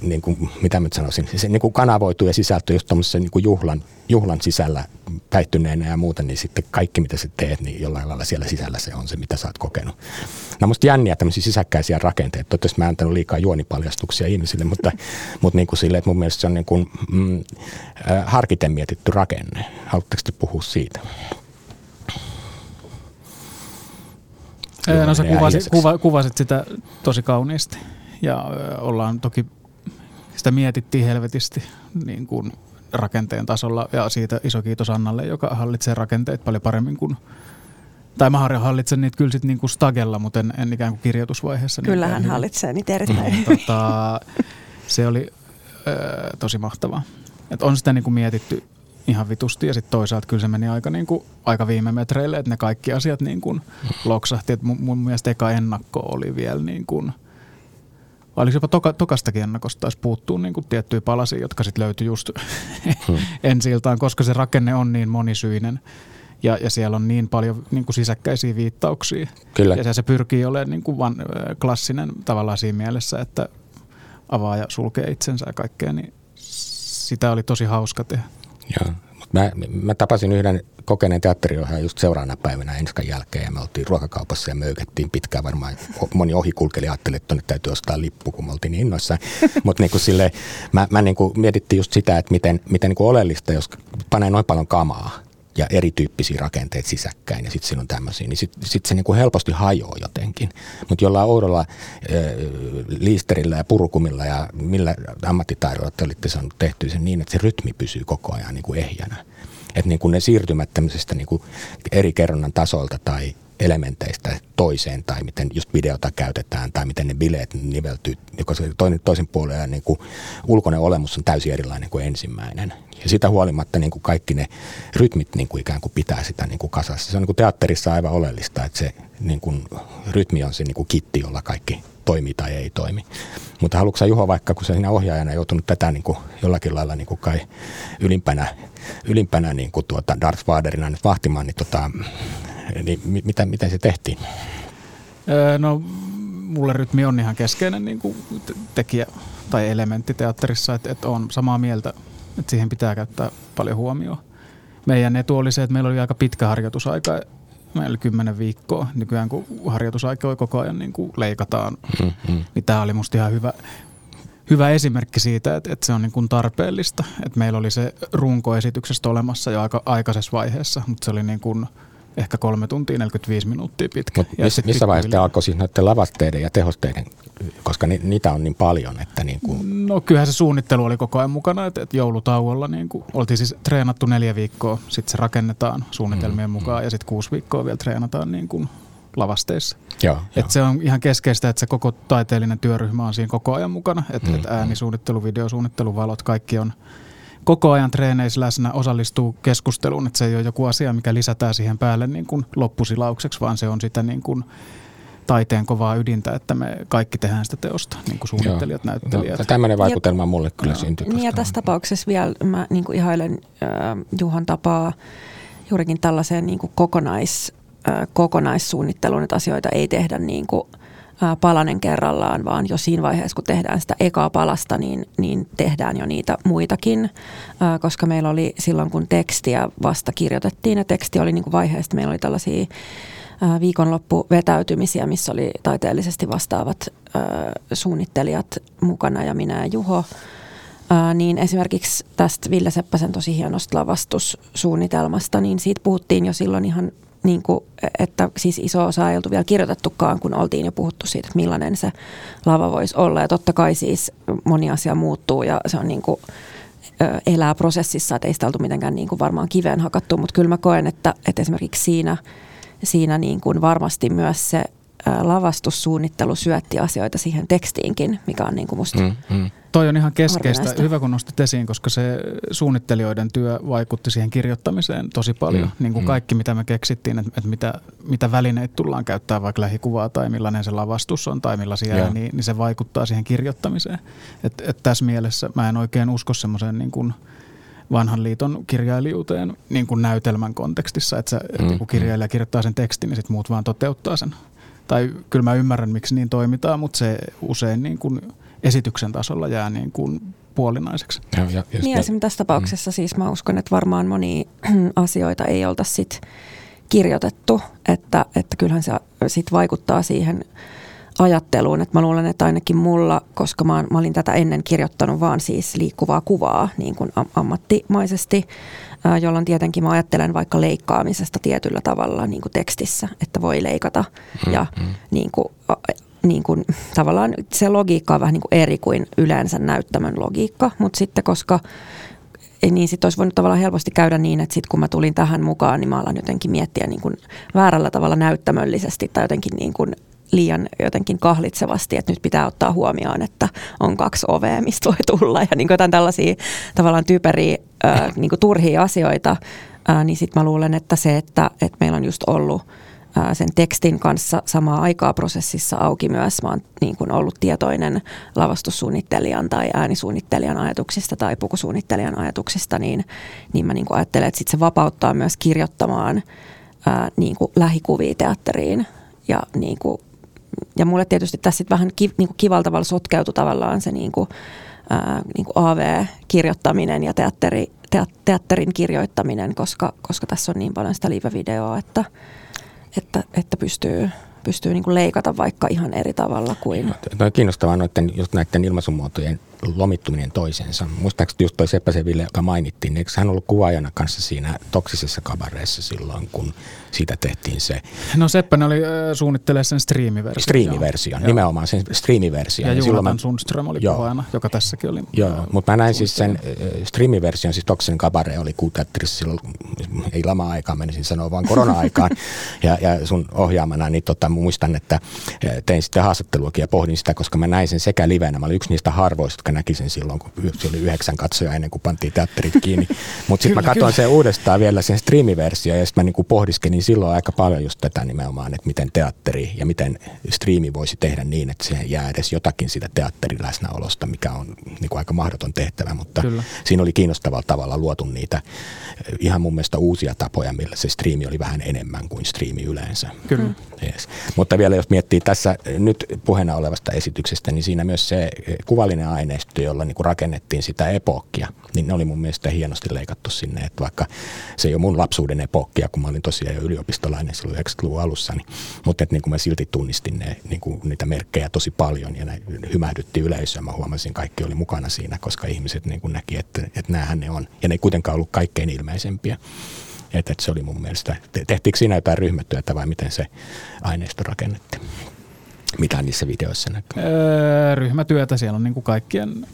niin kuin, mitä mä sanoisin, se niin kuin kanavoituu ja sisältyy just niin kuin juhlan, juhlan sisällä päihtyneenä ja muuta, niin sitten kaikki mitä sä teet, niin jollain lailla siellä sisällä se on se, mitä sä oot kokenut. No musta jänniä tämmöisiä sisäkkäisiä rakenteita. Toivottavasti mä en antanut liikaa juonipaljastuksia ihmisille, mutta, mutta niin kuin sille, että mun mielestä se on niin kuin, mm, äh, harkiten mietitty rakenne. Haluatteko te puhua siitä? No sä kuvasit, kuva, kuvasit sitä tosi kauniisti ja ollaan toki sitä mietittiin helvetisti niin kuin rakenteen tasolla ja siitä iso kiitos Annalle, joka hallitsee rakenteet paljon paremmin kuin tai mä hallitsen niitä kyllä sitten niinku stagella, mutta en, en ikään kuin kirjoitusvaiheessa. Kyllä hän hallitsee niitä erittäin tota, Se oli ö, tosi mahtavaa. Et on sitä niinku mietitty ihan vitusti ja sitten toisaalta kyllä se meni aika, niinku, aika viime metreille, että ne kaikki asiat niinku loksahti. Et mun, mun mielestä eka ennakko oli vielä niin kuin – vai oliko jopa toka, tokastakin ennakosta taisi puuttuu niin kuin tiettyjä palasia, jotka sitten löytyi just hmm. ensi iltaan, koska se rakenne on niin monisyinen. Ja, ja siellä on niin paljon niin kuin sisäkkäisiä viittauksia. Kyllä. Ja se pyrkii olemaan niin kuin van, klassinen tavallaan siinä mielessä, että avaa ja sulkee itsensä ja kaikkea, niin sitä oli tosi hauska tehdä. Joo. Mä, mä tapasin yhden kokeneen teatteriohjaajan just seuraavana päivänä enskan jälkeen ja me oltiin ruokakaupassa ja möykettiin pitkään varmaan. Moni ohikulkeli ajatteli, että nyt täytyy ostaa lippu, kun me oltiin niin innoissaan. Mutta niin sille, mä, mä niin mietittiin just sitä, että miten, miten niin oleellista, jos panee noin paljon kamaa ja erityyppisiä rakenteita sisäkkäin ja sitten siinä on tämmöisiä, niin sitten sit se niinku helposti hajoaa jotenkin. Mutta jollain oudolla äh, liisterillä ja purukumilla ja millä ammattitaidolla te olitte saanut tehtyä sen niin, että se rytmi pysyy koko ajan niinku ehjänä. Että niinku ne siirtymät tämmöisestä niinku eri kerronnan tasolta tai elementeistä toiseen tai miten just videota käytetään tai miten ne bileet niveltyy, koska toinen, toisen puolen niin kuin ulkoinen olemus on täysin erilainen kuin ensimmäinen. Ja sitä huolimatta niin kuin kaikki ne rytmit niin kuin ikään kuin pitää sitä niin kuin kasassa. Se on niin kuin teatterissa aivan oleellista, että se niin kuin, rytmi on se niin kuin kitti, jolla kaikki toimii tai ei toimi. Mutta haluatko Juho vaikka, kun sä siinä ohjaajana joutunut tätä niin kuin jollakin lailla niin kuin kai ylimpänä, ylimpänä niin kuin tuota Darth Vaderina nyt vahtimaan, niin tota, niin mitä, miten se tehtiin? Öö, no mulle rytmi on ihan keskeinen niin kuin tekijä tai elementti teatterissa, että, että on samaa mieltä, että siihen pitää käyttää paljon huomioon. Meidän etu oli se, että meillä oli aika pitkä harjoitusaika, meillä oli kymmenen viikkoa. Nykyään kun harjoitusaikoja koko ajan niin kuin leikataan, mm-hmm. niin tämä oli musta ihan hyvä, hyvä esimerkki siitä, että, että se on niin kuin tarpeellista. Että meillä oli se runko esityksestä olemassa jo aika aikaisessa vaiheessa, mutta se oli niin kuin – ehkä kolme tuntia 45 minuuttia pitkä. Mut missä, missä vaiheessa te alkoi siis noiden lavasteiden ja tehosteiden, koska ni, niitä on niin paljon, että niin kuin... No kyllähän se suunnittelu oli koko ajan mukana, että, että joulutauolla niin kuin, oltiin siis treenattu neljä viikkoa, sitten se rakennetaan suunnitelmien mm, mukaan mm. ja sitten kuusi viikkoa vielä treenataan niin kuin lavasteissa. Joo, et jo. se on ihan keskeistä, että se koko taiteellinen työryhmä on siinä koko ajan mukana, että mm, et äänisuunnittelu, videosuunnittelu, valot, kaikki on koko ajan treeneissä läsnä, osallistuu keskusteluun, että se ei ole joku asia, mikä lisätään siihen päälle niin kuin loppusilaukseksi, vaan se on sitä niin kuin taiteen kovaa ydintä, että me kaikki tehdään sitä teosta, niin kuin suunnittelijat, Joo. näyttelijät. No, tämmöinen vaikutelma ja, mulle kyllä syntyi. Niin ja tässä tapauksessa vielä mä niin kuin ihailen äh, Juhan tapaa juurikin tällaiseen niin kuin kokonais, äh, kokonaissuunnitteluun, että asioita ei tehdä niin kuin – palanen kerrallaan, vaan jo siinä vaiheessa, kun tehdään sitä ekaa palasta, niin, niin tehdään jo niitä muitakin, koska meillä oli silloin, kun tekstiä vasta kirjoitettiin, ja teksti oli niin kuin vaiheesta, meillä oli tällaisia viikonloppuvetäytymisiä, missä oli taiteellisesti vastaavat suunnittelijat mukana ja minä ja Juho. niin esimerkiksi tästä Ville Seppäsen tosi hienosta lavastussuunnitelmasta, niin siitä puhuttiin jo silloin ihan niin kuin, että siis iso osa ei oltu vielä kirjoitettukaan, kun oltiin jo puhuttu siitä, että millainen se lava voisi olla. Ja totta kai siis moni asia muuttuu ja se on niin kuin, elää prosessissa, että ei sitä oltu mitenkään niin kuin varmaan kiveen hakattu, mutta kyllä mä koen, että, että esimerkiksi siinä, siinä niin kuin varmasti myös se lavastussuunnittelu syötti asioita siihen tekstiinkin, mikä on niin kuin musta mm, mm. Toi on ihan keskeistä. Hyvä kun nostit esiin, koska se suunnittelijoiden työ vaikutti siihen kirjoittamiseen tosi paljon. Mm, niin kuin mm. kaikki, mitä me keksittiin, että, että mitä, mitä välineitä tullaan käyttää, vaikka lähikuvaa tai millainen se lavastus on tai millaisia yeah. niin, niin se vaikuttaa siihen kirjoittamiseen. Et, et tässä mielessä mä en oikein usko semmoiseen niin kuin vanhan liiton kirjailijuuteen niin kuin näytelmän kontekstissa, että, sä, mm, että kun kirjailija kirjoittaa sen tekstin, niin sitten muut vaan toteuttaa sen. Tai kyllä mä ymmärrän, miksi niin toimitaan, mutta se usein niin kuin esityksen tasolla jää niin kuin puolinaiseksi. Ja, ja, niin esimerkiksi tässä tapauksessa mm. siis mä uskon, että varmaan monia asioita ei olta sit kirjoitettu, että, että kyllähän se sit vaikuttaa siihen ajatteluun, että mä luulen, että ainakin mulla, koska mä, mä olin tätä ennen kirjoittanut vaan siis liikkuvaa kuvaa niin kuin ammattimaisesti, jolloin tietenkin mä ajattelen vaikka leikkaamisesta tietyllä tavalla niin kuin tekstissä, että voi leikata mm, ja. Niin kuin, niin kuin, tavallaan se logiikka on vähän niin kuin eri kuin yleensä näyttämön logiikka, mutta sitten koska niin sitten olisi voinut tavallaan helposti käydä niin, että sitten kun mä tulin tähän mukaan, niin mä alan jotenkin miettiä niin kuin väärällä tavalla näyttämöllisesti tai jotenkin niin kuin liian jotenkin kahlitsevasti, että nyt pitää ottaa huomioon, että on kaksi ovea, mistä voi tulla ja niin jotain tällaisia tavallaan typeriä, ää, niin turhia asioita, ää, niin sitten mä luulen, että se, että, että meillä on just ollut sen tekstin kanssa samaa aikaa prosessissa auki myös. Mä oon niin kuin ollut tietoinen lavastussuunnittelijan tai äänisuunnittelijan ajatuksista tai pukusuunnittelijan ajatuksista, niin, niin mä niin kuin ajattelen, että sit se vapauttaa myös kirjoittamaan ää, niin kuin lähikuvia teatteriin. Ja, niin kuin, ja mulle tietysti tässä sit vähän ki, niin kuin kivalla tavalla sotkeutui tavallaan se niin kuin, ää, niin kuin AV-kirjoittaminen ja teatteri, teatterin kirjoittaminen, koska, koska tässä on niin paljon sitä live-videoa, että – että, että pystyy, pystyy niin kuin leikata vaikka ihan eri tavalla kuin... Tämä on kiinnostavaa noiden, just näiden ilmaisumuotojen lomittuminen toisensa. Muistaakseni just toi Seppä Seville, joka mainittiin, eikö hän ollut kuvaajana kanssa siinä toksisessa kabareessa silloin, kun siitä tehtiin se. No Seppänen oli äh, suunnittelee sen striimiversion. Striimiversion, joo. nimenomaan sen striimiversion. Ja, ja Juulatan Sundström oli joo. kuvaajana, joka tässäkin oli. Joo, mutta mä näin siis sen äh, striimiversion, siis Toksen kabare oli kuuteatterissa silloin, ei lama-aikaan menisin sanoa, vaan korona-aikaan. ja, ja sun ohjaamana, niin tota, muistan, että tein sitten haastatteluakin ja pohdin sitä, koska mä näin sen sekä livenä. Mä olin yksi niistä harvoista, jotka näki sen silloin, kun se oli yhdeksän katsoja ennen kuin pantiin teatterit kiinni. Mutta sitten mä katsoin sen uudestaan vielä sen striimiversio ja sitten mä niinku pohdiskelin silloin aika paljon just tätä nimenomaan, että miten teatteri ja miten striimi voisi tehdä niin, että siihen jää edes jotakin sitä teatterin läsnäolosta, mikä on niin kuin aika mahdoton tehtävä, mutta Kyllä. siinä oli kiinnostavalla tavalla luotu niitä eh, ihan mun mielestä uusia tapoja, millä se striimi oli vähän enemmän kuin striimi yleensä. Kyllä. Yes. Mutta vielä jos miettii tässä nyt puheena olevasta esityksestä, niin siinä myös se eh, kuvallinen aineisto, jolla niin kuin rakennettiin sitä epokkia, niin ne oli mun mielestä hienosti leikattu sinne, että vaikka se ei ole mun lapsuuden epokkia, kun mä olin tosiaan jo yliopistolainen silloin 90-luvun alussa, niin, mutta että niin kuin mä silti tunnistin ne, niin kuin niitä merkkejä tosi paljon ja ne hymähdytti yleisöä. Mä huomasin, kaikki oli mukana siinä, koska ihmiset niin kuin näki, että, että näähän ne on. Ja ne ei kuitenkaan ollut kaikkein ilmeisempiä. Että, että se oli mun mielestä, tehtiinkö siinä jotain ryhmätyötä vai miten se aineisto rakennettiin? Mitä niissä videoissa näkyy? Öö, ryhmätyötä, siellä on niin kuin kaikkien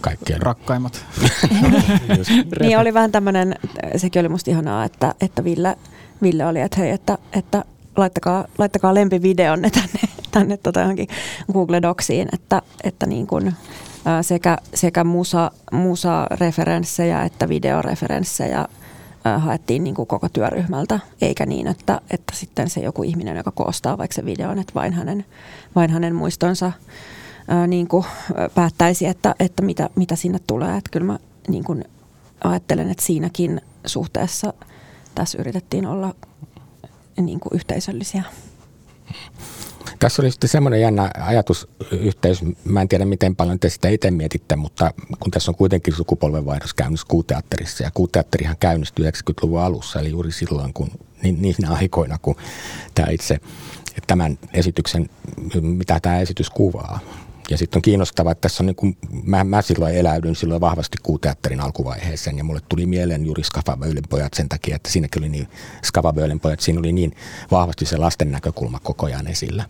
kaikkien rakkaimmat. niin oli vähän tämmöinen, sekin oli musta ihanaa, että, että Ville, Ville oli, että hei, että, että laittakaa, laittakaa lempivideonne tänne, tänne tota johonkin Google Docsiin, että, että niin kuin, sekä, sekä musa, musa-referenssejä että videoreferenssejä haettiin niin kuin koko työryhmältä, eikä niin, että, että sitten se joku ihminen, joka koostaa vaikka se videon, että vain hänen, vain hänen muistonsa ää, niin kuin päättäisi, että, että mitä, mitä sinne tulee. Että kyllä mä niin kuin ajattelen, että siinäkin suhteessa tässä yritettiin olla niin kuin yhteisöllisiä. Tässä oli sitten semmoinen jännä ajatusyhteys. Mä en tiedä, miten paljon te sitä itse mietitte, mutta kun tässä on kuitenkin sukupolvenvaihdos käynnissä kuuteatterissa, ja kuuteatterihan käynnistyi 90-luvun alussa, eli juuri silloin, kun niin, niinä aikoina, kun tämä itse tämän esityksen, mitä tämä esitys kuvaa, Ja sitten on kiinnostavaa, että tässä on niin kuin, mä, mä silloin eläydyn silloin vahvasti kuuteatterin alkuvaiheeseen ja mulle tuli mieleen juuri Skafaböylin pojat sen takia, että siinäkin oli niin, Skafaböylin pojat, siinä oli niin vahvasti se lasten näkökulma koko ajan esillä.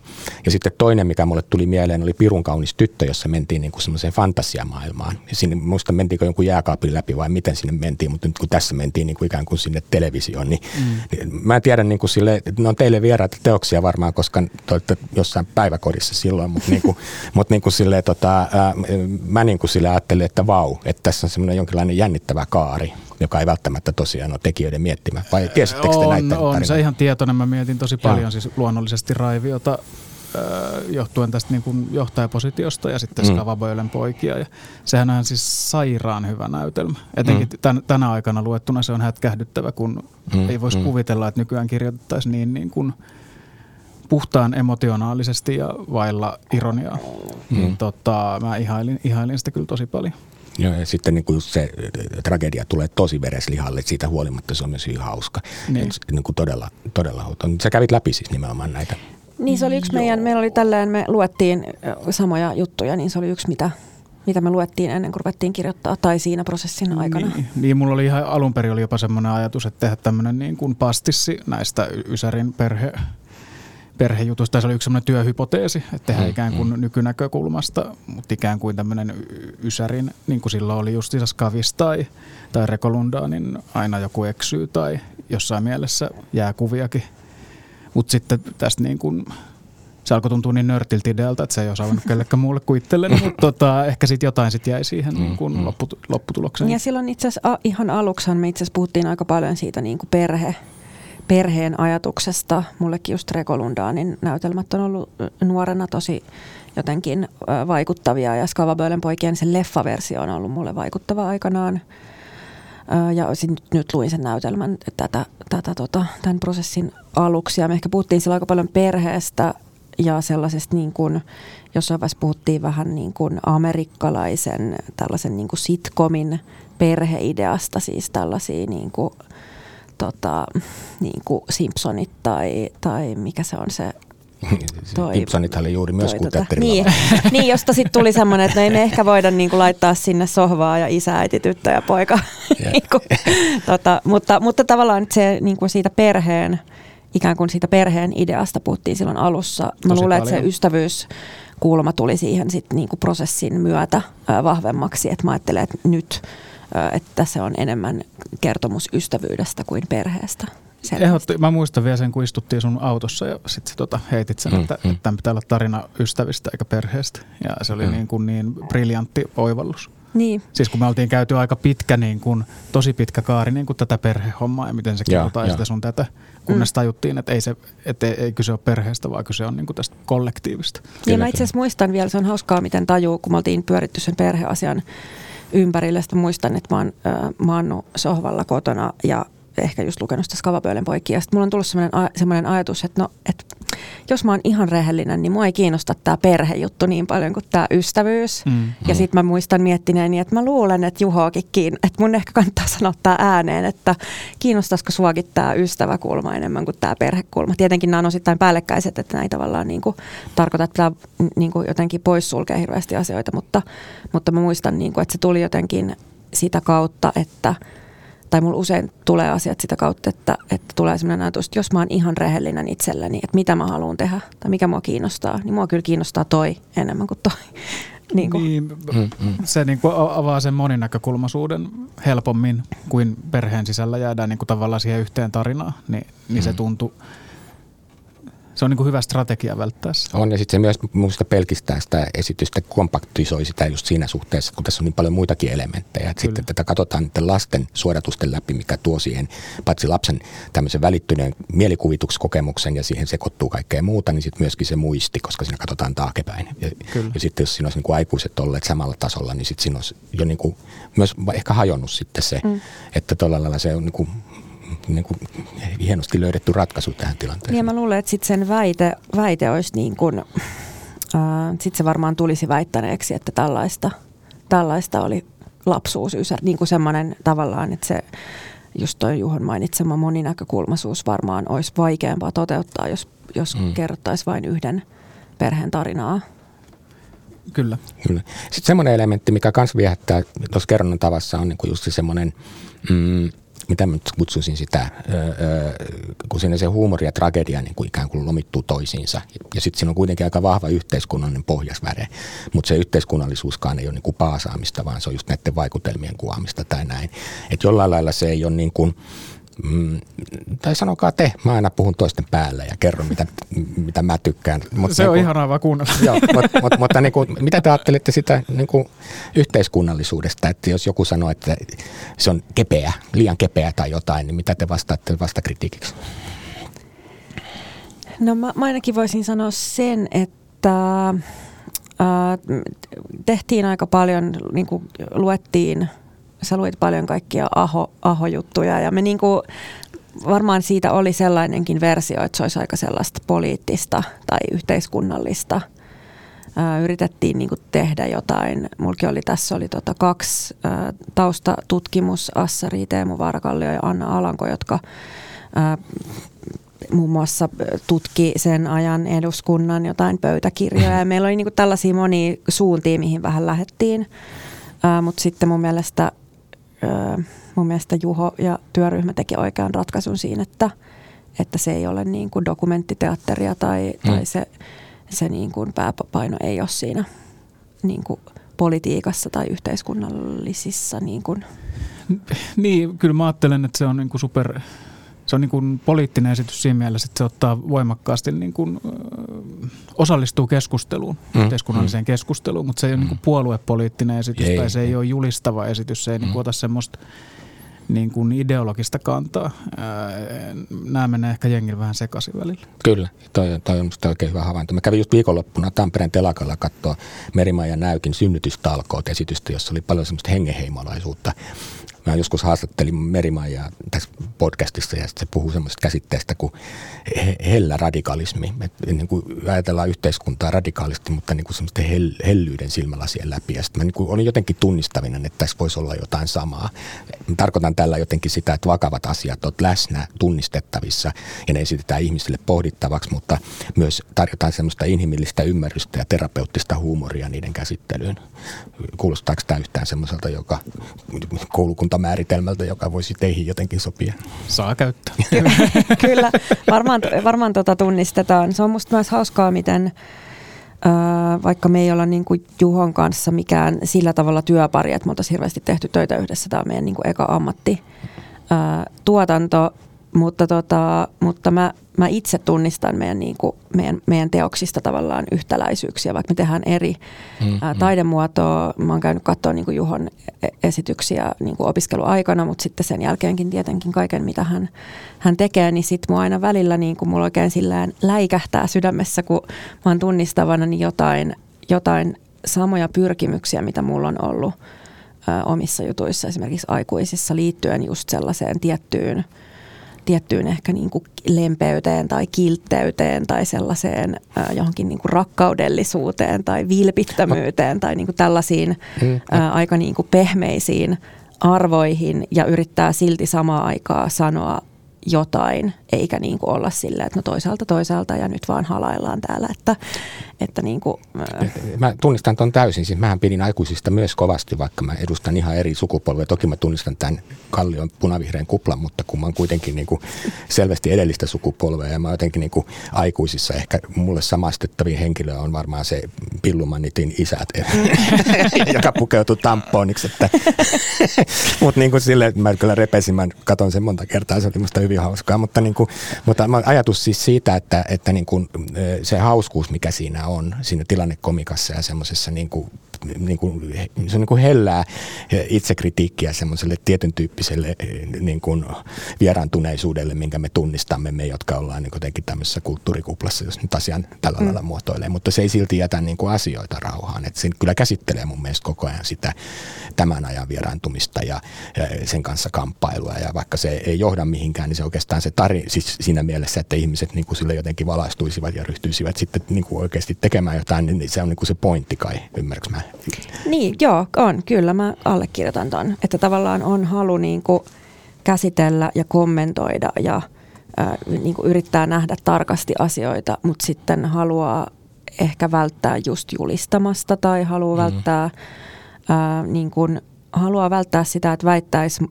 Ja sitten toinen, mikä mulle tuli mieleen, oli Pirun kaunis tyttö, jossa mentiin niin kuin semmoiseen fantasiamaailmaan. Ja sinne, muista mentiinkö jonkun jääkaapin läpi vai miten sinne mentiin, mutta nyt kun tässä mentiin niin kuin ikään kuin sinne televisioon, niin, mm. niin mä en tiedä niin kuin sille, että ne on teille vieraita teoksia varmaan, koska te olette jossain päiväkodissa silloin, mutta niin kuin, mutta niin kuin silleen, tota, ää, mä niin kuin sille ajattelin, että vau, että tässä on semmoinen jonkinlainen jännittävä kaari, joka ei välttämättä tosiaan ole tekijöiden miettimä. Vai tiesittekö te näitä On, on se ihan tietoinen. Mä mietin tosi paljon Joo. siis luonnollisesti Raiviota johtuen tästä niin kuin johtajapositiosta ja sitten mm. Skavaboilen poikia. Ja sehän on siis sairaan hyvä näytelmä. Etenkin mm. tän, tänä aikana luettuna se on hätkähdyttävä, kun mm. ei voisi mm. kuvitella, että nykyään kirjoitettaisiin niin, niin kuin – puhtaan emotionaalisesti ja vailla ironiaa. Mm. Niin, tota, mä ihailin, ihailin sitä kyllä tosi paljon. Joo, ja sitten niin kuin se tragedia tulee tosi vereslihalle, siitä huolimatta se on myös hyvin hauska. Niin. Et, niin kuin todella, todella hauska. Sä kävit läpi siis nimenomaan näitä. Niin se oli yksi Joo. meidän, meillä oli tälleen, me luettiin samoja juttuja, niin se oli yksi mitä, mitä me luettiin ennen kuin ruvettiin kirjoittaa tai siinä prosessin aikana. Niin, niin mulla oli ihan alun perin oli jopa semmoinen ajatus, että tehdä tämmöinen niin kuin pastissi näistä Ysärin perhe perhejutusta. Se oli yksi sellainen työhypoteesi, että tehdään mm, ikään kuin mm. nykynäkökulmasta, mutta ikään kuin tämmöinen ysärin, niin kuin silloin oli justiinsa Skavis tai, tai Rekolundaa, niin aina joku eksyy tai jossain mielessä jää kuviakin. Mutta sitten tästä niin kuin, se alkoi tuntua niin nörtiltä idealta, että se ei osannut kellekään muulle kuin itselleni, mutta tota, ehkä sitten jotain sit jäi siihen niin kuin mm, lopputulokseen. Ja silloin itse asiassa ihan aluksi me itse asiassa puhuttiin aika paljon siitä niin kuin perhe, perheen ajatuksesta. Mullekin just Rekolundaanin näytelmät on ollut nuorena tosi jotenkin vaikuttavia ja Skavabölen poikien sen leffaversio on ollut mulle vaikuttava aikanaan. Ja sit nyt luin sen näytelmän tätä, tätä, tota, tämän prosessin aluksi ja me ehkä puhuttiin sillä aika paljon perheestä ja sellaisesta niin kuin, jossain vaiheessa puhuttiin vähän niin kuin amerikkalaisen tällaisen niin kuin sitcomin perheideasta, siis tällaisia niin kuin – tota, niin kuin Simpsonit tai, tai mikä se on se Toi, Simpsonit oli juuri myös tota, niin, niin, josta sitten tuli semmoinen, että no ei me ehkä voida niinku laittaa sinne sohvaa ja isä, äiti, tyttö ja poika. niinku, tota, mutta, mutta tavallaan se niinku siitä perheen, ikään kuin siitä perheen ideasta puhuttiin silloin alussa. Mä Tosi luulen, paljon. että se ystävyyskulma tuli siihen sit niinku prosessin myötä ää, vahvemmaksi. Että mä ajattelen, että nyt että se on enemmän kertomus ystävyydestä kuin perheestä. Ehdotti, mä muistan vielä sen, kun istuttiin sun autossa ja sitten tota, heitit sen, mm, että, mm. että tämän pitää olla tarina ystävistä eikä perheestä. Ja se oli mm. niin, kuin niin briljantti oivallus. Niin. Siis kun me oltiin käyty aika pitkä, niin kuin, tosi pitkä kaari niin kuin tätä perhehommaa ja miten se kerrotaan ja sitä sun tätä, kunnes mm. tajuttiin, että ei, se, että ei, ei kyse ole perheestä, vaan kyse on niin kuin tästä kollektiivista. Niin mä itse asiassa muistan vielä, se on hauskaa, miten tajuu, kun me oltiin pyöritty sen perheasian ympärille. Sitten muistan, että mä oon äh, maannut sohvalla kotona ja ehkä just lukenut sitä Skavapöölen poikia. Sitten mulla on tullut sellainen, sellainen ajatus, että no, että jos mä oon ihan rehellinen, niin mua ei kiinnosta tämä perhejuttu niin paljon kuin tämä ystävyys. Mm. Ja sitten mä muistan miettineeni, että mä luulen, että Juhoakin kiin, että mun ehkä kannattaa sanoa tämä ääneen, että kiinnostaisiko suakin tämä ystäväkulma enemmän kuin tämä perhekulma. Tietenkin nämä on osittain päällekkäiset, että näitä tavallaan niin kuin, tarkoittaa, että pitää niin kuin jotenkin poissulkea hirveästi asioita, mutta, mutta mä muistan, niin kuin, että se tuli jotenkin sitä kautta, että – tai mulla usein tulee asiat sitä kautta, että, että tulee sellainen ajatus, että jos mä oon ihan rehellinen itselleni, että mitä mä haluan tehdä tai mikä mua kiinnostaa, niin mua kyllä kiinnostaa toi enemmän kuin toi. niin kuin. Niin, mm, se niin kuin avaa sen moninäkökulmaisuuden helpommin kuin perheen sisällä jäädään niin kuin tavallaan siihen yhteen tarinaan, niin, niin mm. se tuntuu se on niin kuin hyvä strategia välttää se. On ja sitten se myös minusta pelkistää sitä esitystä, kompaktisoi sitä just siinä suhteessa, kun tässä on niin paljon muitakin elementtejä. Että sitten tätä katsotaan niiden lasten suodatusten läpi, mikä tuo siihen paitsi lapsen tämmöisen välittyneen mielikuvitukskokemuksen ja siihen sekoittuu kaikkea muuta, niin sitten myöskin se muisti, koska siinä katsotaan taakepäin. Ja, ja sitten jos siinä olisi niin kuin aikuiset olleet samalla tasolla, niin sitten siinä olisi jo niin kuin myös ehkä hajonnut sitten se, mm. että tuolla lailla se on niin kuin niin kuin hienosti löydetty ratkaisu tähän tilanteeseen. Niin mä luulen, että sitten sen väite, väite olisi niin kuin, äh, sitten se varmaan tulisi väittäneeksi, että tällaista, tällaista oli lapsuus, niin kuin semmoinen tavallaan, että se just toi Juhon mainitsema moninäkökulmaisuus varmaan olisi vaikeampaa toteuttaa, jos, jos mm. kerrottaisiin vain yhden perheen tarinaa. Kyllä. Kyllä. Sitten semmoinen elementti, mikä myös viehättää tuossa kerronnan tavassa, on niinku just se semmoinen, mm, mitä mä kutsuisin sitä, kun siinä se huumori ja tragedia niin kuin ikään kuin lomittuu toisiinsa. Ja sitten siinä on kuitenkin aika vahva yhteiskunnallinen pohjasväre, mutta se yhteiskunnallisuuskaan ei ole niin kuin paasaamista, vaan se on just näiden vaikutelmien kuvaamista tai näin. Että jollain lailla se ei ole niin kuin, Mm, tai sanokaa te, mä aina puhun toisten päälle ja kerron, mitä, mitä mä tykkään. Mut se niin on kun, ihanaa vaan kuunnella. Joo, mutta mut, mutta niin kuin, mitä te ajattelette sitä niin kuin yhteiskunnallisuudesta, että jos joku sanoo, että se on kepeä, liian kepeä tai jotain, niin mitä te vastaatte vastakritiikiksi? No mä, mä ainakin voisin sanoa sen, että äh, tehtiin aika paljon, niin kuin luettiin sä luit paljon kaikkia aho, aho-juttuja ja me niinku, varmaan siitä oli sellainenkin versio, että se olisi aika sellaista poliittista tai yhteiskunnallista. Ää, yritettiin niinku tehdä jotain. Mulki oli tässä oli tota kaksi ää, taustatutkimus, Assari, Teemu Vaarakallio ja Anna Alanko, jotka ää, muun muassa tutki sen ajan eduskunnan jotain pöytäkirjoja. Ja meillä oli niinku tällaisia monia suuntia, mihin vähän lähettiin. Mutta sitten mun mielestä mun mielestä Juho ja työryhmä teki oikean ratkaisun siinä, että, että se ei ole niin kuin dokumenttiteatteria tai, mm. tai se, se niin kuin pääpaino ei ole siinä niin kuin politiikassa tai yhteiskunnallisissa. Niin, kuin. niin, kyllä mä ajattelen, että se on niin kuin super se on niin kuin poliittinen esitys siinä mielessä, että se ottaa voimakkaasti niin kuin, osallistuu keskusteluun, mm, yhteiskunnalliseen mm. keskusteluun, mutta se ei ole niin kuin mm. puoluepoliittinen esitys ei, tai se ei, ole julistava esitys, se ei mm. niin kuin ota semmoista niin kuin ideologista kantaa. Nämä menee ehkä jengillä vähän sekaisin välillä. Kyllä, toi, toi on minusta oikein hyvä havainto. Mä kävin just viikonloppuna Tampereen telakalla katsoa Merimaa ja Näykin synnytystalkoot esitystä, jossa oli paljon semmoista hengenheimolaisuutta Mä joskus haastattelin Merimaijaa tässä podcastissa ja se puhuu semmoisesta käsitteestä kuin hellä radikalismi. Niin kuin ajatellaan yhteiskuntaa radikaalisti, mutta niin kuin semmoisten hell- hellyyden silmälasien läpi. Ja mä niin kuin jotenkin tunnistavinen, että tässä voisi olla jotain samaa. Mä tarkoitan tällä jotenkin sitä, että vakavat asiat ovat läsnä, tunnistettavissa ja ne esitetään ihmisille pohdittavaksi, mutta myös tarjotaan semmoista inhimillistä ymmärrystä ja terapeuttista huumoria niiden käsittelyyn. Kuulostaako tämä yhtään semmoiselta, joka koulukuntamääritelmältä, joka voisi teihin jotenkin sopia? Saa käyttää. Kyllä, varmaan, varmaan tota tunnistetaan. Se on musta myös hauskaa, miten vaikka me ei olla niin kuin Juhon kanssa mikään sillä tavalla työpari, että me oltaisiin hirveästi tehty töitä yhdessä, tämä on meidän niin kuin eka ammatti tuotanto, mutta, tota, mutta mä, mä itse tunnistan meidän, niin kuin, meidän, meidän teoksista tavallaan yhtäläisyyksiä, vaikka me tehdään eri mm, ää, mm. taidemuotoa. Mä oon käynyt katsoa niin kuin Juhon e-, esityksiä niin kuin opiskeluaikana, mutta sitten sen jälkeenkin tietenkin kaiken, mitä hän, hän tekee, niin sitten mua aina välillä niin kuin mulla oikein sillään läikähtää sydämessä, kun mä oon tunnistavana niin jotain, jotain samoja pyrkimyksiä, mitä mulla on ollut ää, omissa jutuissa, esimerkiksi aikuisissa liittyen just sellaiseen tiettyyn – tiettyyn ehkä niin kuin lempeyteen tai kiltteyteen tai sellaiseen äh, johonkin niin kuin rakkaudellisuuteen tai vilpittömyyteen tai niin kuin tällaisiin äh, aika niin kuin pehmeisiin arvoihin ja yrittää silti samaa aikaa sanoa jotain, eikä niin kuin olla silleen, että no toisaalta toisaalta ja nyt vaan halaillaan täällä. Että, että niin kuin, Mä tunnistan tuon täysin. Siis mähän pidin aikuisista myös kovasti, vaikka mä edustan ihan eri sukupolvia. Toki mä tunnistan tämän kallion punavihreän kuplan, mutta kun mä oon kuitenkin niin kuin selvästi edellistä sukupolvea ja mä jotenkin niin kuin aikuisissa ehkä mulle samastettavin henkilö on varmaan se Pillumanitin isät, joka pukeutui tamponiksi. Että mutta niin kuin silleen, että mä kyllä repesin, mä katon sen monta kertaa, se oli musta hyvin hauskaa, mutta, niin kuin, mutta ajatus siis siitä, että, että niin kuin, se hauskuus, mikä siinä on, siinä tilannekomikassa ja semmoisessa niin kuin niin kuin, se on niin kuin hellää itsekritiikkiä semmoiselle tietyn tyyppiselle niin kuin vieraantuneisuudelle, minkä me tunnistamme me, jotka ollaan niin jotenkin tämmöisessä kulttuurikuplassa, jos nyt asian tällä mm. lailla muotoilee. Mutta se ei silti jätä niin kuin asioita rauhaan. Et se kyllä käsittelee mun mielestä koko ajan sitä tämän ajan vieraantumista ja, sen kanssa kamppailua. Ja vaikka se ei johda mihinkään, niin se oikeastaan se tari, siis siinä mielessä, että ihmiset niin kuin sille jotenkin valaistuisivat ja ryhtyisivät sitten niin kuin oikeasti tekemään jotain, niin se on niin kuin se pointti kai, ymmärrätkö mä? Niin, joo, on. Kyllä mä allekirjoitan ton. Että tavallaan on halu niin kuin käsitellä ja kommentoida ja äh, niin kuin yrittää nähdä tarkasti asioita, mutta sitten haluaa ehkä välttää just julistamasta tai haluaa mm. välttää, ää, niin kuin, haluaa välttää sitä, että väittäisi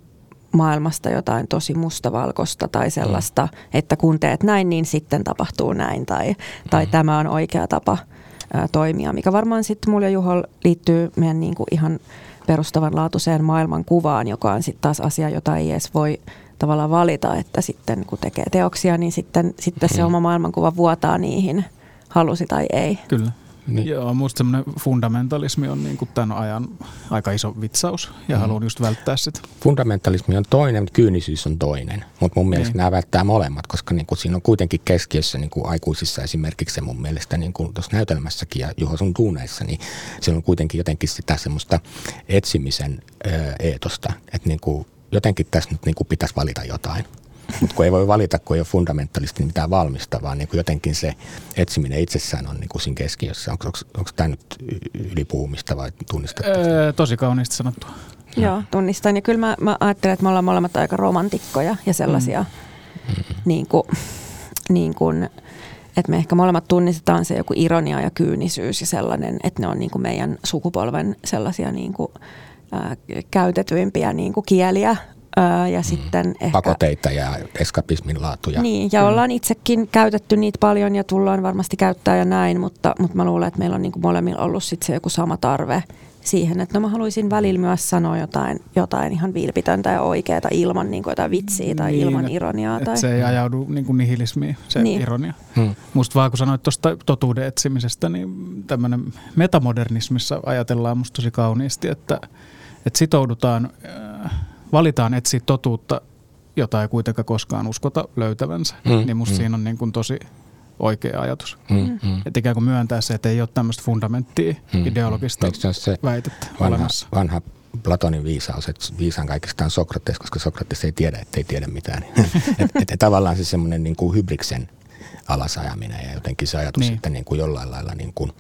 maailmasta jotain tosi mustavalkoista tai sellaista, mm. että kun teet näin, niin sitten tapahtuu näin tai, tai mm. tämä on oikea tapa ää, toimia, mikä varmaan sitten mulla ja Juhol liittyy meidän niin kuin ihan perustavanlaatuiseen maailmankuvaan, joka on sitten taas asia, jota ei edes voi tavallaan valita, että sitten kun tekee teoksia, niin sitten, sitten se mm. oma maailmankuva vuotaa niihin, halusi tai ei. Kyllä. Niin. Joo, minusta semmoinen fundamentalismi on niin kuin tämän ajan aika iso vitsaus ja mm. haluan just välttää sitä. Fundamentalismi on toinen, mutta kyynisyys on toinen. Mutta mun mielestä niin. nämä välttää molemmat, koska niin kuin siinä on kuitenkin keskiössä niin kuin aikuisissa esimerkiksi se mun mielestä niin kuin tuossa näytelmässäkin ja Juho sun tuuneissa, niin siellä on kuitenkin jotenkin sitä semmoista etsimisen ö, eetosta, että niin kuin jotenkin tässä nyt niin kuin pitäisi valita jotain. Mutta kun ei voi valita, kun ei ole fundamentalisti niin mitään valmista, vaan niin kuin jotenkin se etsiminen itsessään on niin kuin siinä keskiössä. Onko, onko, onko tämä nyt ylipuumista vai tunnistatteko? Öö, tosi kauniisti sanottua. No. Joo, tunnistan. Ja kyllä mä, mä ajattelen, että me ollaan molemmat aika romantikkoja ja sellaisia, mm. niin kuin, niin kuin, että me ehkä molemmat tunnistetaan se joku ironia ja kyynisyys ja sellainen, että ne on niin kuin meidän sukupolven sellaisia niin kuin, ää, käytetyimpiä niin kuin kieliä ja mm. sitten ehkä, Pakoteita ja eskapismin laatuja. Niin, ja mm. ollaan itsekin käytetty niitä paljon ja tullaan varmasti käyttää ja näin, mutta, mutta mä luulen, että meillä on niin kuin molemmilla ollut sit se joku sama tarve siihen, että no mä haluaisin välillä myös sanoa jotain, jotain ihan vilpitöntä ja oikeaa ilman niin kuin jotain vitsiä tai niin, ilman ironiaa. Tai... Se ei ajaudu niin kuin nihilismiin, se niin. ironia. Hmm. Musta vaan kun sanoit tuosta totuuden etsimisestä, niin tämmöinen metamodernismissa ajatellaan musta tosi kauniisti, että, että sitoudutaan... Valitaan etsiä totuutta, jota ei kuitenkaan koskaan uskota löytävänsä, mm, niin musta mm. siinä on niin kuin tosi oikea ajatus. Mm, mm. Että ikään kuin myöntää se, että ei ole tämmöistä fundamenttia mm, ideologista mm. se väitettä vanha, olemassa. Vanha Platonin viisaus, että viisaan kaikista on Sokrates, koska Sokrates ei tiedä, että ei tiedä mitään. et, et, et, tavallaan se semmoinen niin kuin hybriksen alasajaminen ja jotenkin se ajatus, niin. että niin kuin jollain lailla, niin kuin,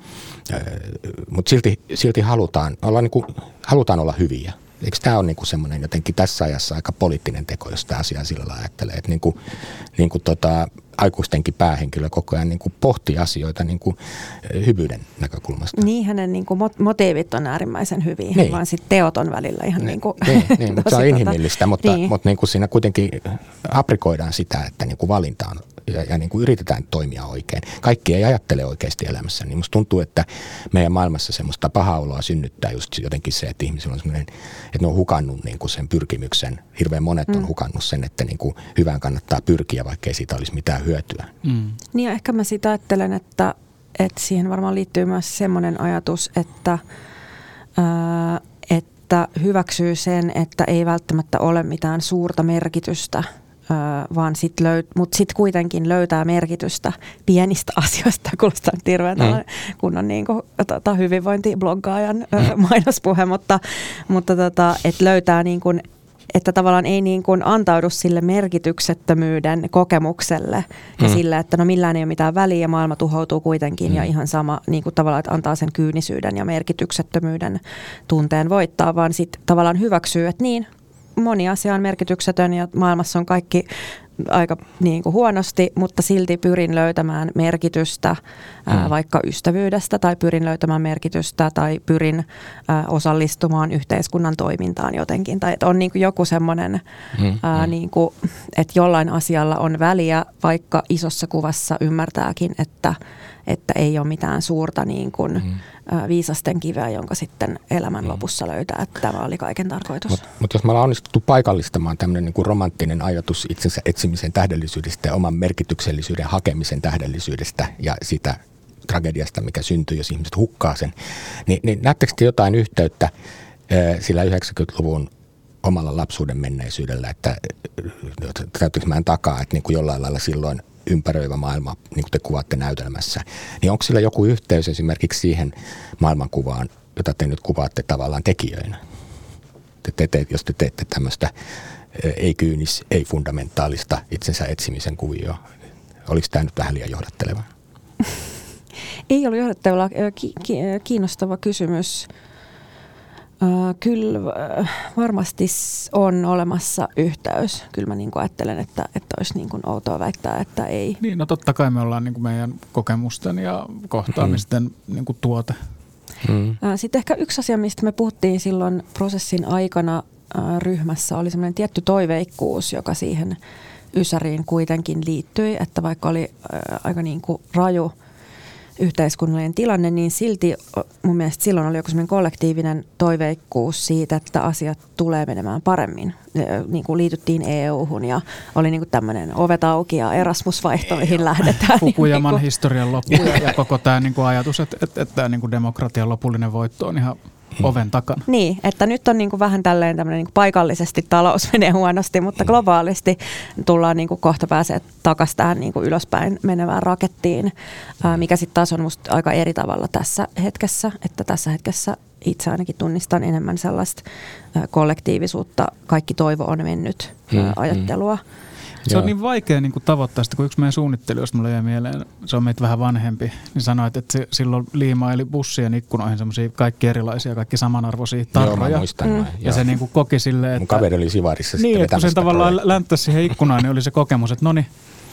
äh, mutta silti, silti halutaan, olla niin kuin, halutaan olla hyviä. Eikö tämä ole niin semmoinen jotenkin tässä ajassa aika poliittinen teko, jos tämä asia sillä lailla ajattelee, että niin kuin, niin kuin tota, aikuistenkin päähenkilö koko ajan niin kuin pohtii asioita niin kuin hyvyyden näkökulmasta. Niin, hänen niin kuin motiivit on äärimmäisen hyviä, niin. vaan sitten teot on välillä ihan niin, kuin niin, niin, mutta se on tota- inhimillistä, mutta, niin. mutta niin kuin siinä kuitenkin aprikoidaan sitä, että niin kuin valinta on ja, ja niin kuin yritetään toimia oikein. Kaikki ei ajattele oikeasti elämässä, niin musta tuntuu, että meidän maailmassa semmoista pahaa oloa synnyttää just jotenkin se, että ihmisillä on semmoinen, että ne on hukannut niin kuin sen pyrkimyksen. Hirveän monet on mm. hukannut sen, että niin kuin hyvään kannattaa pyrkiä, vaikka ei siitä olisi mitään hyötyä. Mm. Niin ja ehkä mä sitä ajattelen, että, että siihen varmaan liittyy myös semmoinen ajatus, että ää, että hyväksyy sen, että ei välttämättä ole mitään suurta merkitystä vaan sit löy- mutta sitten kuitenkin löytää merkitystä pienistä asioista, kuulostaa hirveän mm. kunnon niin kuin, tota, hyvinvointibloggaajan mm. mainospuhe, mutta, mutta tota, että löytää niin kuin, että tavallaan ei niin kuin antaudu sille merkityksettömyyden kokemukselle mm. ja sille, että no millään ei ole mitään väliä ja maailma tuhoutuu kuitenkin mm. ja ihan sama niin kuin tavallaan, että antaa sen kyynisyyden ja merkityksettömyyden tunteen voittaa, vaan sitten tavallaan hyväksyy, että niin, moni asia on merkityksetön ja maailmassa on kaikki aika niin kuin huonosti, mutta silti pyrin löytämään merkitystä ää, mm. vaikka ystävyydestä tai pyrin löytämään merkitystä tai pyrin ää, osallistumaan yhteiskunnan toimintaan jotenkin. Tai että on niin kuin joku semmoinen, mm. ää, mm. niin kuin, että jollain asialla on väliä, vaikka isossa kuvassa ymmärtääkin, että, että ei ole mitään suurta niin kuin, mm viisasten kiveä, jonka sitten elämän mm. lopussa löytää, että tämä oli kaiken tarkoitus. Mutta mut jos me ollaan onnistuttu paikallistamaan tämmöinen niin romanttinen ajatus itsensä etsimisen tähdellisyydestä ja oman merkityksellisyyden hakemisen tähdellisyydestä ja sitä tragediasta, mikä syntyy, jos ihmiset hukkaa sen, niin, niin näettekö te jotain yhteyttä sillä 90-luvun omalla lapsuuden menneisyydellä, että täytyykö mä takaa, että niin kuin jollain lailla silloin ympäröivä maailma, niin kuin te kuvaatte näytelmässä, niin onko sillä joku yhteys esimerkiksi siihen maailmankuvaan, jota te nyt kuvaatte tavallaan tekijöinä? Te, te, te, jos te teette tämmöistä ei-kyynis, ei-fundamentaalista itsensä etsimisen kuvioa, oliko tämä nyt vähän liian johdatteleva? Ei ollut johdatteleva, kiinnostava kysymys. Uh, kyllä uh, varmasti on olemassa yhteys. Kyllä mä niin kuin ajattelen, että, että olisi niin kuin outoa väittää, että ei. Niin, no totta kai me ollaan niin kuin meidän kokemusten ja kohtaamisten mm. niin kuin tuote. Mm. Uh, sitten ehkä yksi asia, mistä me puhuttiin silloin prosessin aikana uh, ryhmässä, oli semmoinen tietty toiveikkuus, joka siihen Ysäriin kuitenkin liittyi, että vaikka oli uh, aika niin kuin raju – yhteiskunnallinen tilanne, niin silti mun mielestä silloin oli joku kollektiivinen toiveikkuus siitä, että asiat tulee menemään paremmin. Niin kuin liityttiin EU-hun ja oli niin kuin tämmöinen ovet auki ja Erasmus-vaihtoihin lähdetään. Fukuyaman niin historian loppu ja, ja koko tämä niin kuin ajatus, että, että, että niin kuin demokratian lopullinen voitto on ihan oven takana. Niin, että nyt on niin kuin vähän tälleen tämmöinen niin kuin paikallisesti talous menee huonosti, mutta globaalisti tullaan niin kuin kohta pääsee takaisin tähän niin kuin ylöspäin menevään rakettiin, mikä sitten taas on musta aika eri tavalla tässä hetkessä, että tässä hetkessä itse ainakin tunnistan enemmän sellaista kollektiivisuutta, kaikki toivo on mennyt hmm, hmm. ajattelua. Hmm se Joo. on niin vaikea niin kuin tavoittaa sitä, kun yksi meidän suunnittelijoista mulle jäi mieleen, se on meitä vähän vanhempi, niin sanoi, että se silloin liimaili bussien ikkunoihin semmoisia kaikki erilaisia, kaikki samanarvoisia tarroja. Joo, muistan mm. Ja se niin kuin koki silleen, että... Mun kaveri oli Sivarissa Niin, että kun sen tavallaan länttäisi siihen ikkunaan, niin oli se kokemus, että no niin,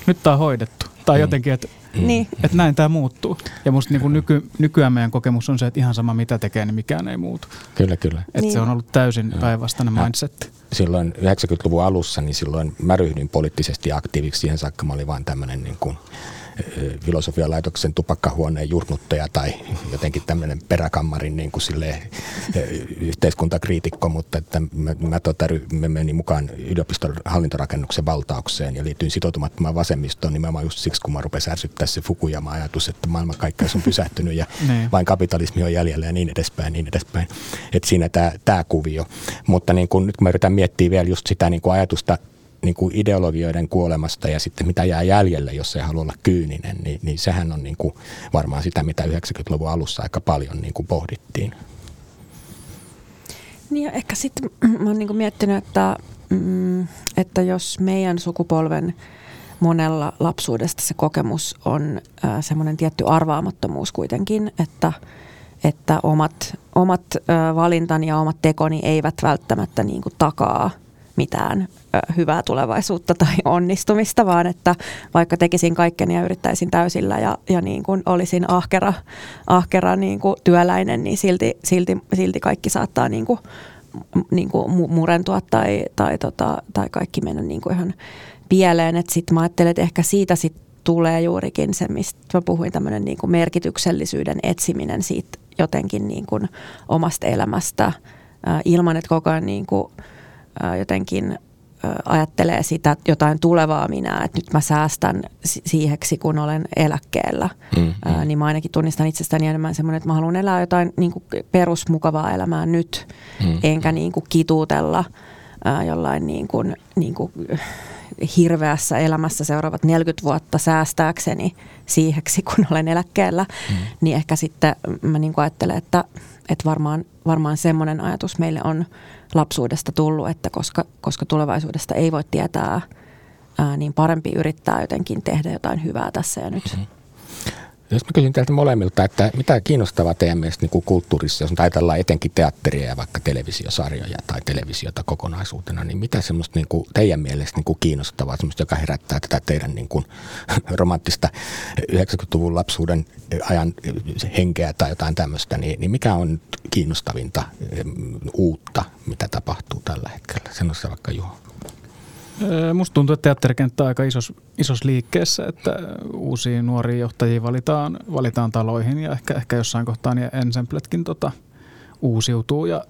nyt tämä on hoidettu. Tai mm. jotenkin, että, mm. Niin. että näin tämä muuttuu. Ja musta niin kuin nyky, nykyään meidän kokemus on se, että ihan sama mitä tekee, niin mikään ei muutu. Kyllä, kyllä. Että niin. se on ollut täysin päinvastainen mindset. Silloin 90-luvun alussa, niin silloin mä ryhdyin poliittisesti aktiiviksi. Siihen saakka mä olin vaan tämmöinen niin kuin filosofian laitoksen tupakkahuoneen jurnuttaja tai jotenkin tämmöinen peräkammarin niin kuin sille, yhteiskuntakriitikko, mutta että mä, mä, tota, mä menin mukaan yliopiston hallintorakennuksen valtaukseen ja liityin sitoutumattomaan vasemmistoon nimenomaan just siksi, kun mä rupesin ärsyttää se Fukuyama-ajatus, että maailmankaikkeus on pysähtynyt ja niin. vain kapitalismi on jäljellä ja niin edespäin, niin edespäin. Että siinä tämä kuvio. Mutta niin kun, nyt kun mä yritän miettiä vielä just sitä niin kuin ajatusta niin kuin ideologioiden kuolemasta ja sitten mitä jää jäljelle, jos ei halua olla kyyninen, niin, niin sehän on niin kuin varmaan sitä, mitä 90-luvun alussa aika paljon niin kuin pohdittiin. Niin ja ehkä sitten mä oon niin kuin miettinyt, että, mm, että jos meidän sukupolven monella lapsuudesta se kokemus on semmoinen tietty arvaamattomuus kuitenkin, että, että omat, omat valintani ja omat tekoni eivät välttämättä niin kuin takaa – mitään hyvää tulevaisuutta tai onnistumista, vaan että vaikka tekisin kaikkeni ja yrittäisin täysillä ja, ja niin kuin olisin ahkera, ahkera niin kuin työläinen, niin silti, silti, silti kaikki saattaa niin kuin, niin kuin murentua tai, tai, tota, tai kaikki mennä niin kuin ihan pieleen. Sitten mä ajattelen, että ehkä siitä sit tulee juurikin se, mistä mä puhuin, tämmöinen niin kuin merkityksellisyyden etsiminen siitä jotenkin niin kuin omasta elämästä ilman, että koko ajan niin kuin – jotenkin ajattelee sitä jotain tulevaa minä, että nyt mä säästän siiheksi, kun olen eläkkeellä. Mm, mm. niin mä ainakin tunnistan itsestäni enemmän semmoinen, että mä haluan elää jotain niin kuin perusmukavaa elämää nyt, mm, enkä niin kuin kituutella jollain niin kuin, niin kuin hirveässä elämässä seuraavat 40 vuotta säästääkseni siiheksi, kun olen eläkkeellä. Mm. Niin ehkä sitten mä niin kuin ajattelen, että, että varmaan, varmaan semmoinen ajatus meille on – lapsuudesta tullut, että koska, koska tulevaisuudesta ei voi tietää, ää, niin parempi yrittää jotenkin tehdä jotain hyvää tässä ja nyt. Mm-hmm. Jos mä kysyn teiltä molemmilta, että mitä kiinnostavaa teidän mielestä niin kuin kulttuurissa, jos ajatellaan etenkin teatteria ja vaikka televisiosarjoja tai televisiota kokonaisuutena, niin mitä semmoista niin kuin teidän mielestä niin kuin kiinnostavaa, semmoista, joka herättää tätä teidän niin kuin romanttista 90-luvun lapsuuden ajan henkeä tai jotain tämmöistä, niin, niin mikä on kiinnostavinta uutta, mitä tapahtuu tällä hetkellä? Sanoisi vaikka Juho. Musta tuntuu, että teatterikenttä on aika isos, isos liikkeessä, että uusia nuoria johtajia valitaan, valitaan taloihin ja ehkä, ehkä jossain kohtaa niin ensembletkin tota, uusiutuu ja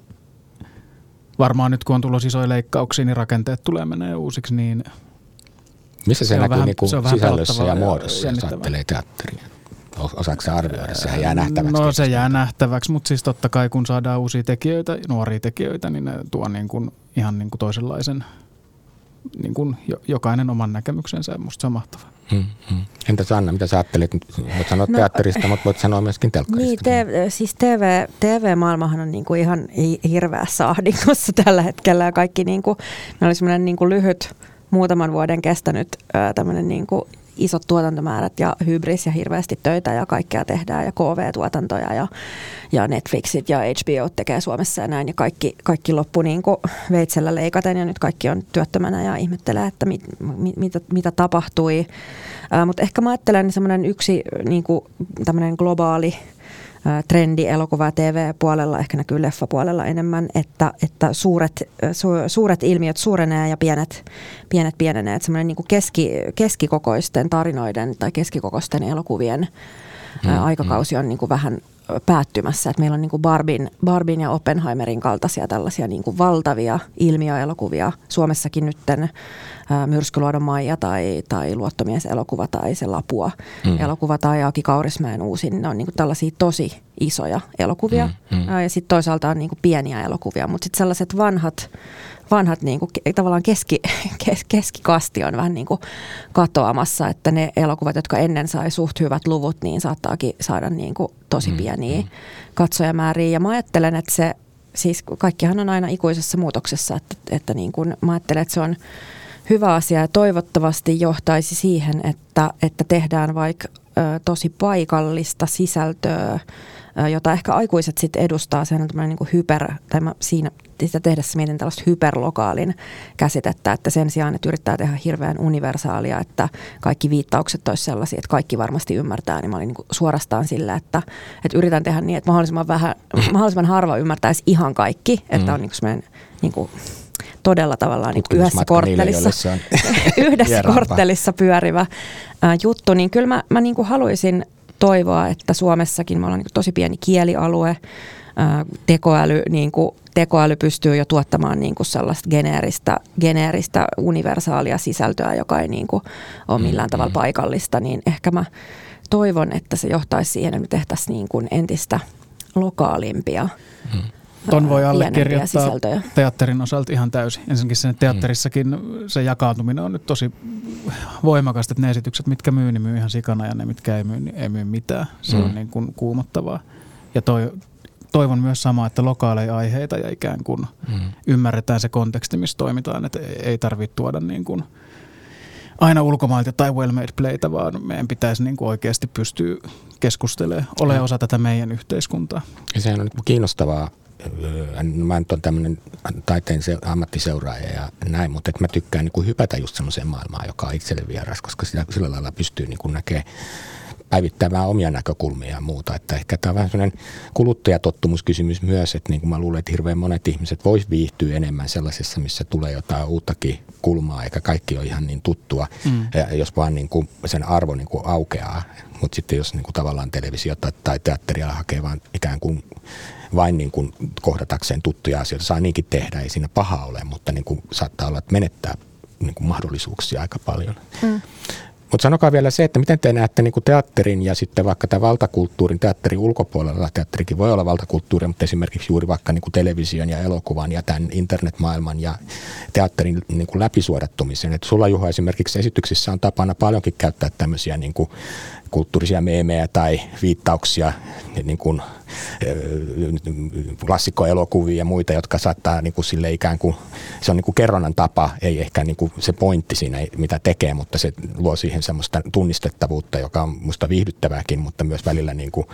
varmaan nyt kun on tulossa isoja leikkauksia, niin rakenteet tulee menee uusiksi, niin Missä se, se näkyy vähän, niin kuin se sisällössä ja muodossa, jos ajattelee teatteria? Osaatko arvioida? Sehän jää nähtäväksi. No se jää nähtäväksi, mutta siis totta kai kun saadaan uusia tekijöitä, nuoria tekijöitä, niin ne tuo niin kuin ihan niin kuin toisenlaisen niin kuin jokainen oman näkemyksensä. Musta se on mahtavaa. Hmm, hmm. Entä Sanna, mitä sä ajattelit? Voit sanoa no, teatterista, mutta voit sanoa myöskin telkkarista. Niin, te, siis TV, TV-maailmahan on niin kuin ihan hirveässä ahdingossa tällä hetkellä. Ja kaikki, niin kuin, meillä oli semmoinen niin kuin lyhyt, muutaman vuoden kestänyt tämmöinen niin kuin isot tuotantomäärät ja hybris ja hirveästi töitä ja kaikkea tehdään ja KV-tuotantoja ja, ja Netflixit ja HBO tekee Suomessa ja näin ja kaikki, kaikki loppu niin kuin veitsellä leikaten ja nyt kaikki on työttömänä ja ihmettelee, että mit, mit, mitä, mitä tapahtui. Mutta ehkä mä ajattelen semmoinen yksi niin kuin globaali trendi elokuva- ja TV-puolella, ehkä näkyy leffapuolella enemmän, että, että suuret, su, suuret ilmiöt suurenee ja pienet, pienet pienenee. Että semmoinen niin keski, keskikokoisten tarinoiden tai keskikokoisten elokuvien mm, aikakausi on niin kuin vähän päättymässä. Että meillä on niin kuin Barbin, Barbin ja Oppenheimerin kaltaisia tällaisia niin kuin valtavia ilmiöelokuvia. Suomessakin nytten Myrskyluodon Maija tai, tai Luottomies elokuva tai se Lapua mm. elokuva tai Aki Kaurismäen uusin. Ne on niin kuin tällaisia tosi isoja elokuvia. Mm, mm. Ja sitten toisaalta on niin kuin pieniä elokuvia, mutta sitten sellaiset vanhat vanhat niin kuin, tavallaan keski, kes, keskikasti on vähän niin kuin katoamassa, että ne elokuvat, jotka ennen sai suht hyvät luvut, niin saattaakin saada niin kuin tosi mm, pieniä mm. katsojamääriä. Ja mä ajattelen, että se, siis kaikkihan on aina ikuisessa muutoksessa, että, että niin kuin, mä ajattelen, että se on hyvä asia ja toivottavasti johtaisi siihen, että, että tehdään vaikka ö, tosi paikallista sisältöä, jota ehkä aikuiset sitten edustaa. Se on tämmöinen niin hyper, tai mä siinä sitä tehdessä mietin tällaista hyperlokaalin käsitettä, että sen sijaan, että yrittää tehdä hirveän universaalia, että kaikki viittaukset olisi sellaisia, että kaikki varmasti ymmärtää, niin mä olin niin suorastaan sillä, että, että yritän tehdä niin, että mahdollisimman, vähän, mahdollisimman harva ymmärtäisi ihan kaikki, että on niin kuin niin kuin todella tavallaan niin yhdessä korttelissa, niille, yhdessä korttelissa pyörivä ää, juttu, niin kyllä mä, mä niin kuin haluaisin toivoa, että Suomessakin me ollaan niin tosi pieni kielialue, tekoäly, niin kuin, tekoäly pystyy jo tuottamaan niin kuin sellaista geneeristä, geneeristä universaalia sisältöä, joka ei niin kuin ole millään tavalla mm-hmm. paikallista, niin ehkä mä toivon, että se johtaisi siihen, että me tehtäisiin niin kuin entistä lokaalimpia hmm. Ton voi allekirjoittaa teatterin osalta ihan täysin. Ensinnäkin sen teatterissakin se jakautuminen on nyt tosi voimakasta, että ne esitykset, mitkä myy, niin myy ihan sikana ja ne, mitkä ei myy, niin ei myy mitään. Se mm. on niin kuin kuumottavaa. Ja toi, toivon myös samaa, että lokaaleja aiheita ja ikään kuin mm. ymmärretään se konteksti, missä toimitaan. Että ei tarvitse tuoda niin kuin aina ulkomailta tai well-made playtä, vaan meidän pitäisi niin kuin oikeasti pystyä keskustelemaan, ole osa tätä meidän yhteiskuntaa. Ja sehän on kiinnostavaa mä nyt on tämmöinen taiteen se, ammattiseuraaja ja näin, mutta että mä tykkään niin kuin hypätä just semmoiseen maailmaan, joka on itselle vieras, koska sillä, sillä lailla pystyy niin kuin näkemään päivittämään omia näkökulmia ja muuta. Että ehkä tämä on vähän sellainen kuluttajatottumuskysymys myös, että niin kuin mä luulen, että hirveän monet ihmiset vois viihtyä enemmän sellaisessa, missä tulee jotain uuttakin kulmaa, eikä kaikki ole ihan niin tuttua, mm. ja jos vaan niin kuin sen arvo niin kuin aukeaa. Mutta sitten jos niin kuin tavallaan televisiota tai teatteria hakee vaan ikään kuin vain niin kuin kohdatakseen tuttuja asioita. Saa niinkin tehdä, ei siinä paha ole, mutta niin kuin saattaa olla, että menettää niin kuin mahdollisuuksia aika paljon. Mm. Mutta sanokaa vielä se, että miten te näette niin teatterin ja sitten vaikka tämä valtakulttuurin teatterin ulkopuolella, teatterikin voi olla valtakulttuuri, mutta esimerkiksi juuri vaikka niin television ja elokuvan ja tämän internetmaailman ja teatterin niin kuin läpisuodattumisen. Että sulla Juha esimerkiksi esityksissä on tapana paljonkin käyttää tämmöisiä niin kulttuurisia meemejä tai viittauksia niin kuin klassikkoelokuvia ja muita, jotka saattaa niin kuin sille ikään kuin, se on niin kuin kerronnan tapa, ei ehkä niin kuin se pointti siinä, mitä tekee, mutta se luo siihen semmoista tunnistettavuutta, joka on musta viihdyttävääkin, mutta myös välillä niin kuin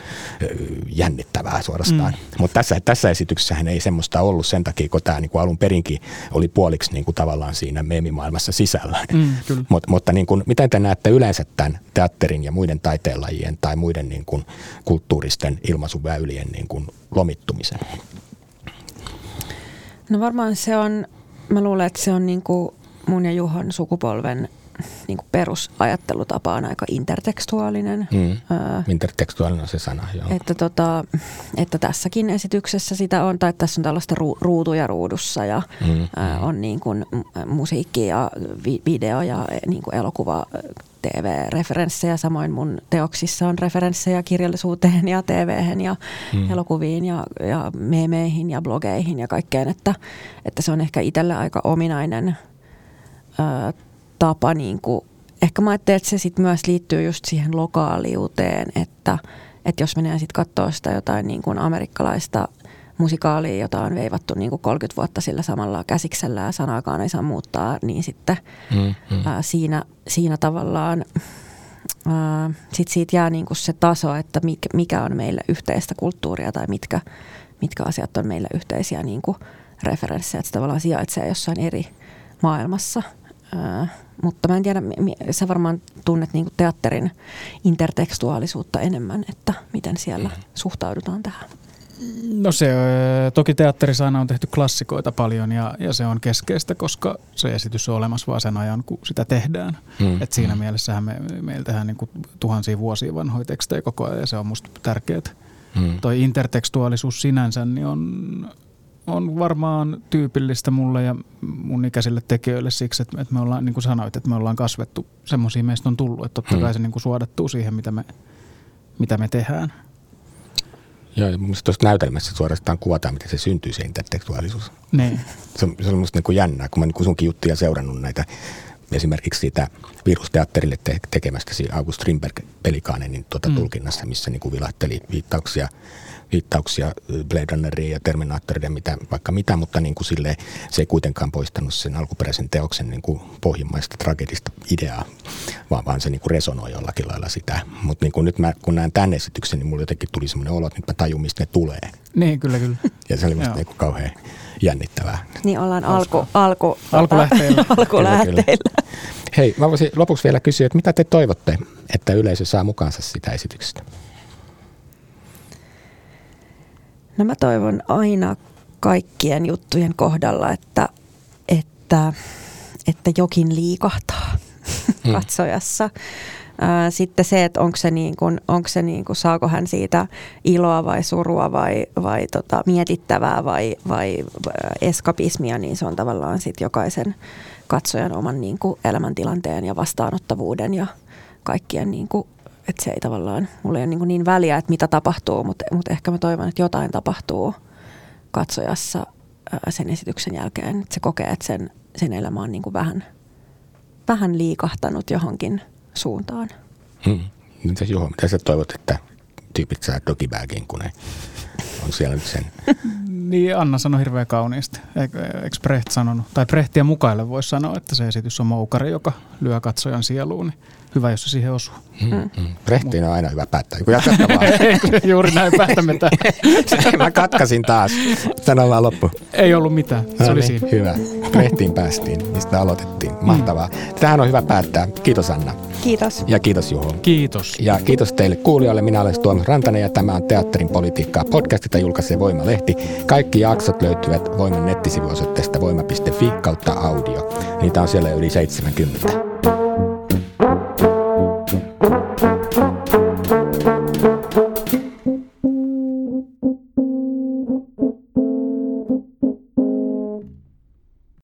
jännittävää suorastaan. Mm. Mutta tässä, tässä esityksessähän ei semmoista ollut sen takia, kun tämä niin kuin alun perinkin oli puoliksi niin kuin tavallaan siinä meemimaailmassa sisällä. Mm, Mut, mutta niin kuin, miten te näette yleensä tämän teatterin ja muiden taiteenlajien tai muiden niin kuin kulttuuristen ilmaisuväylien väylien niin kuin lomittumisen? No varmaan se on, mä luulen, että se on niin kuin mun ja Juhon sukupolven niin kuin perusajattelutapa on aika intertekstuaalinen. Mm. intertekstuaalinen on se sana, joo. Että, tota, että tässäkin esityksessä sitä on, tai tässä on tällaista ru- ruutuja ruudussa ja mm. ää, on niin kuin musiikki ja vi- video ja niin kuin elokuva TV-referenssejä. Samoin mun teoksissa on referenssejä kirjallisuuteen ja tv ja mm. elokuviin ja, ja meemeihin ja blogeihin ja kaikkeen. Että, että se on ehkä itselle aika ominainen ää, tapa. Niin kuin, ehkä mä ajattelin, että se sit myös liittyy just siihen lokaaliuteen, että, että jos menee sitten katsoa sitä jotain niin kuin amerikkalaista musikaalia, jota on veivattu niin kuin 30 vuotta sillä samalla käsiksellä ja sanaakaan ei saa muuttaa, niin sitten mm, mm. Ää, siinä, siinä tavallaan sitten siitä jää niin kuin se taso, että mikä on meille yhteistä kulttuuria tai mitkä, mitkä asiat on meille yhteisiä niin kuin referenssejä, että se tavallaan sijaitsee jossain eri maailmassa. Ää, mutta mä en tiedä, sä varmaan tunnet niin teatterin intertekstuaalisuutta enemmän, että miten siellä mm. suhtaudutaan tähän. No se, toki teatterissa aina on tehty klassikoita paljon ja, ja se on keskeistä, koska se esitys on olemassa vaan sen ajan, kun sitä tehdään. Mm. Et siinä mm. mielessähän me, meillä tehdään niin tuhansia vuosia vanhoja tekstejä koko ajan ja se on musta tärkeää. Mm. Toi intertekstuaalisuus sinänsä niin on, on varmaan tyypillistä mulle ja mun ikäisille tekijöille siksi, että, että me ollaan, niin kuin sanoit, että me ollaan kasvettu, semmoisia meistä on tullut, että totta mm. kai se niin kuin suodattuu siihen, mitä me, mitä me tehdään. Joo, ja mun tuosta näytelmässä suorastaan kuvataan, miten se syntyy se intertekstuaalisuus. Niin. Se, on, se on musta niin jännää, kun mä niin sunkin juttuja seurannut näitä esimerkiksi siitä virusteatterille te- tekemästä August Strindberg Pelikaanen niin tuota mm. tulkinnassa, missä niin kuin vilahteli viittauksia viittauksia Blade Runneriin ja Terminaattoriin ja mitä, vaikka mitä, mutta niin kuin sille, se ei kuitenkaan poistanut sen alkuperäisen teoksen niin kuin pohjimmaista tragedista ideaa, vaan, vaan se niin kuin resonoi jollakin lailla sitä. Mutta niin kuin nyt mä, kun näen tämän esityksen, niin mulla jotenkin tuli semmoinen olo, että nyt mä tajun, mistä ne tulee. Niin, kyllä, kyllä. Ja se oli musta niin kuin kauhean jännittävää. Niin ollaan alku, alku, alkulähteillä. alkulähteillä. Hei, mä voisin lopuksi vielä kysyä, että mitä te toivotte, että yleisö saa mukaansa sitä esityksestä? No mä toivon aina kaikkien juttujen kohdalla, että, että, että jokin liikahtaa mm. katsojassa. Sitten se, että onko se, niin kuin, onko se niin kuin, saako hän siitä iloa vai surua vai, vai tota, mietittävää vai, vai eskapismia, niin se on tavallaan sit jokaisen katsojan oman niin kuin, elämäntilanteen ja vastaanottavuuden ja kaikkien niin kuin, että se ei tavallaan, mulla ei ole niin, niin väliä, että mitä tapahtuu, mutta, mutta ehkä mä toivon, että jotain tapahtuu katsojassa sen esityksen jälkeen, että se kokee, että sen, sen elämä on niin kuin vähän, vähän liikahtanut johonkin suuntaan. Hmm. Mitäs Juho, mitä sä toivot, että tyypit saa dogibagin, kun ne on siellä nyt sen? niin, Anna sanoi hirveän kauniisti. Eikö Brecht sanonut, tai Brehtiä mukaille voisi sanoa, että se esitys on moukari, joka lyö katsojan sieluun. Niin hyvä, jos se siihen osuu. Mm, mm. Brehtiin on aina hyvä päättää. Juuri näin päätämme tämän. Mä katkasin taas. Sano vaan loppu. Ei ollut mitään. Se no oli niin, siinä. Hyvä. Brehtiin päästiin, mistä aloitettiin. Mahtavaa. Tähän on hyvä päättää. Kiitos Anna. Kiitos. Ja kiitos Juho. Kiitos. Ja kiitos teille kuulijoille. Minä olen Tuomas Rantanen ja tämä on Teatterin politiikkaa podcast, jota julkaisee Voima-lehti. Kaikki jaksot löytyvät Voiman nettisivuosoitteesta voima.fi kautta audio. Niitä on siellä yli 70.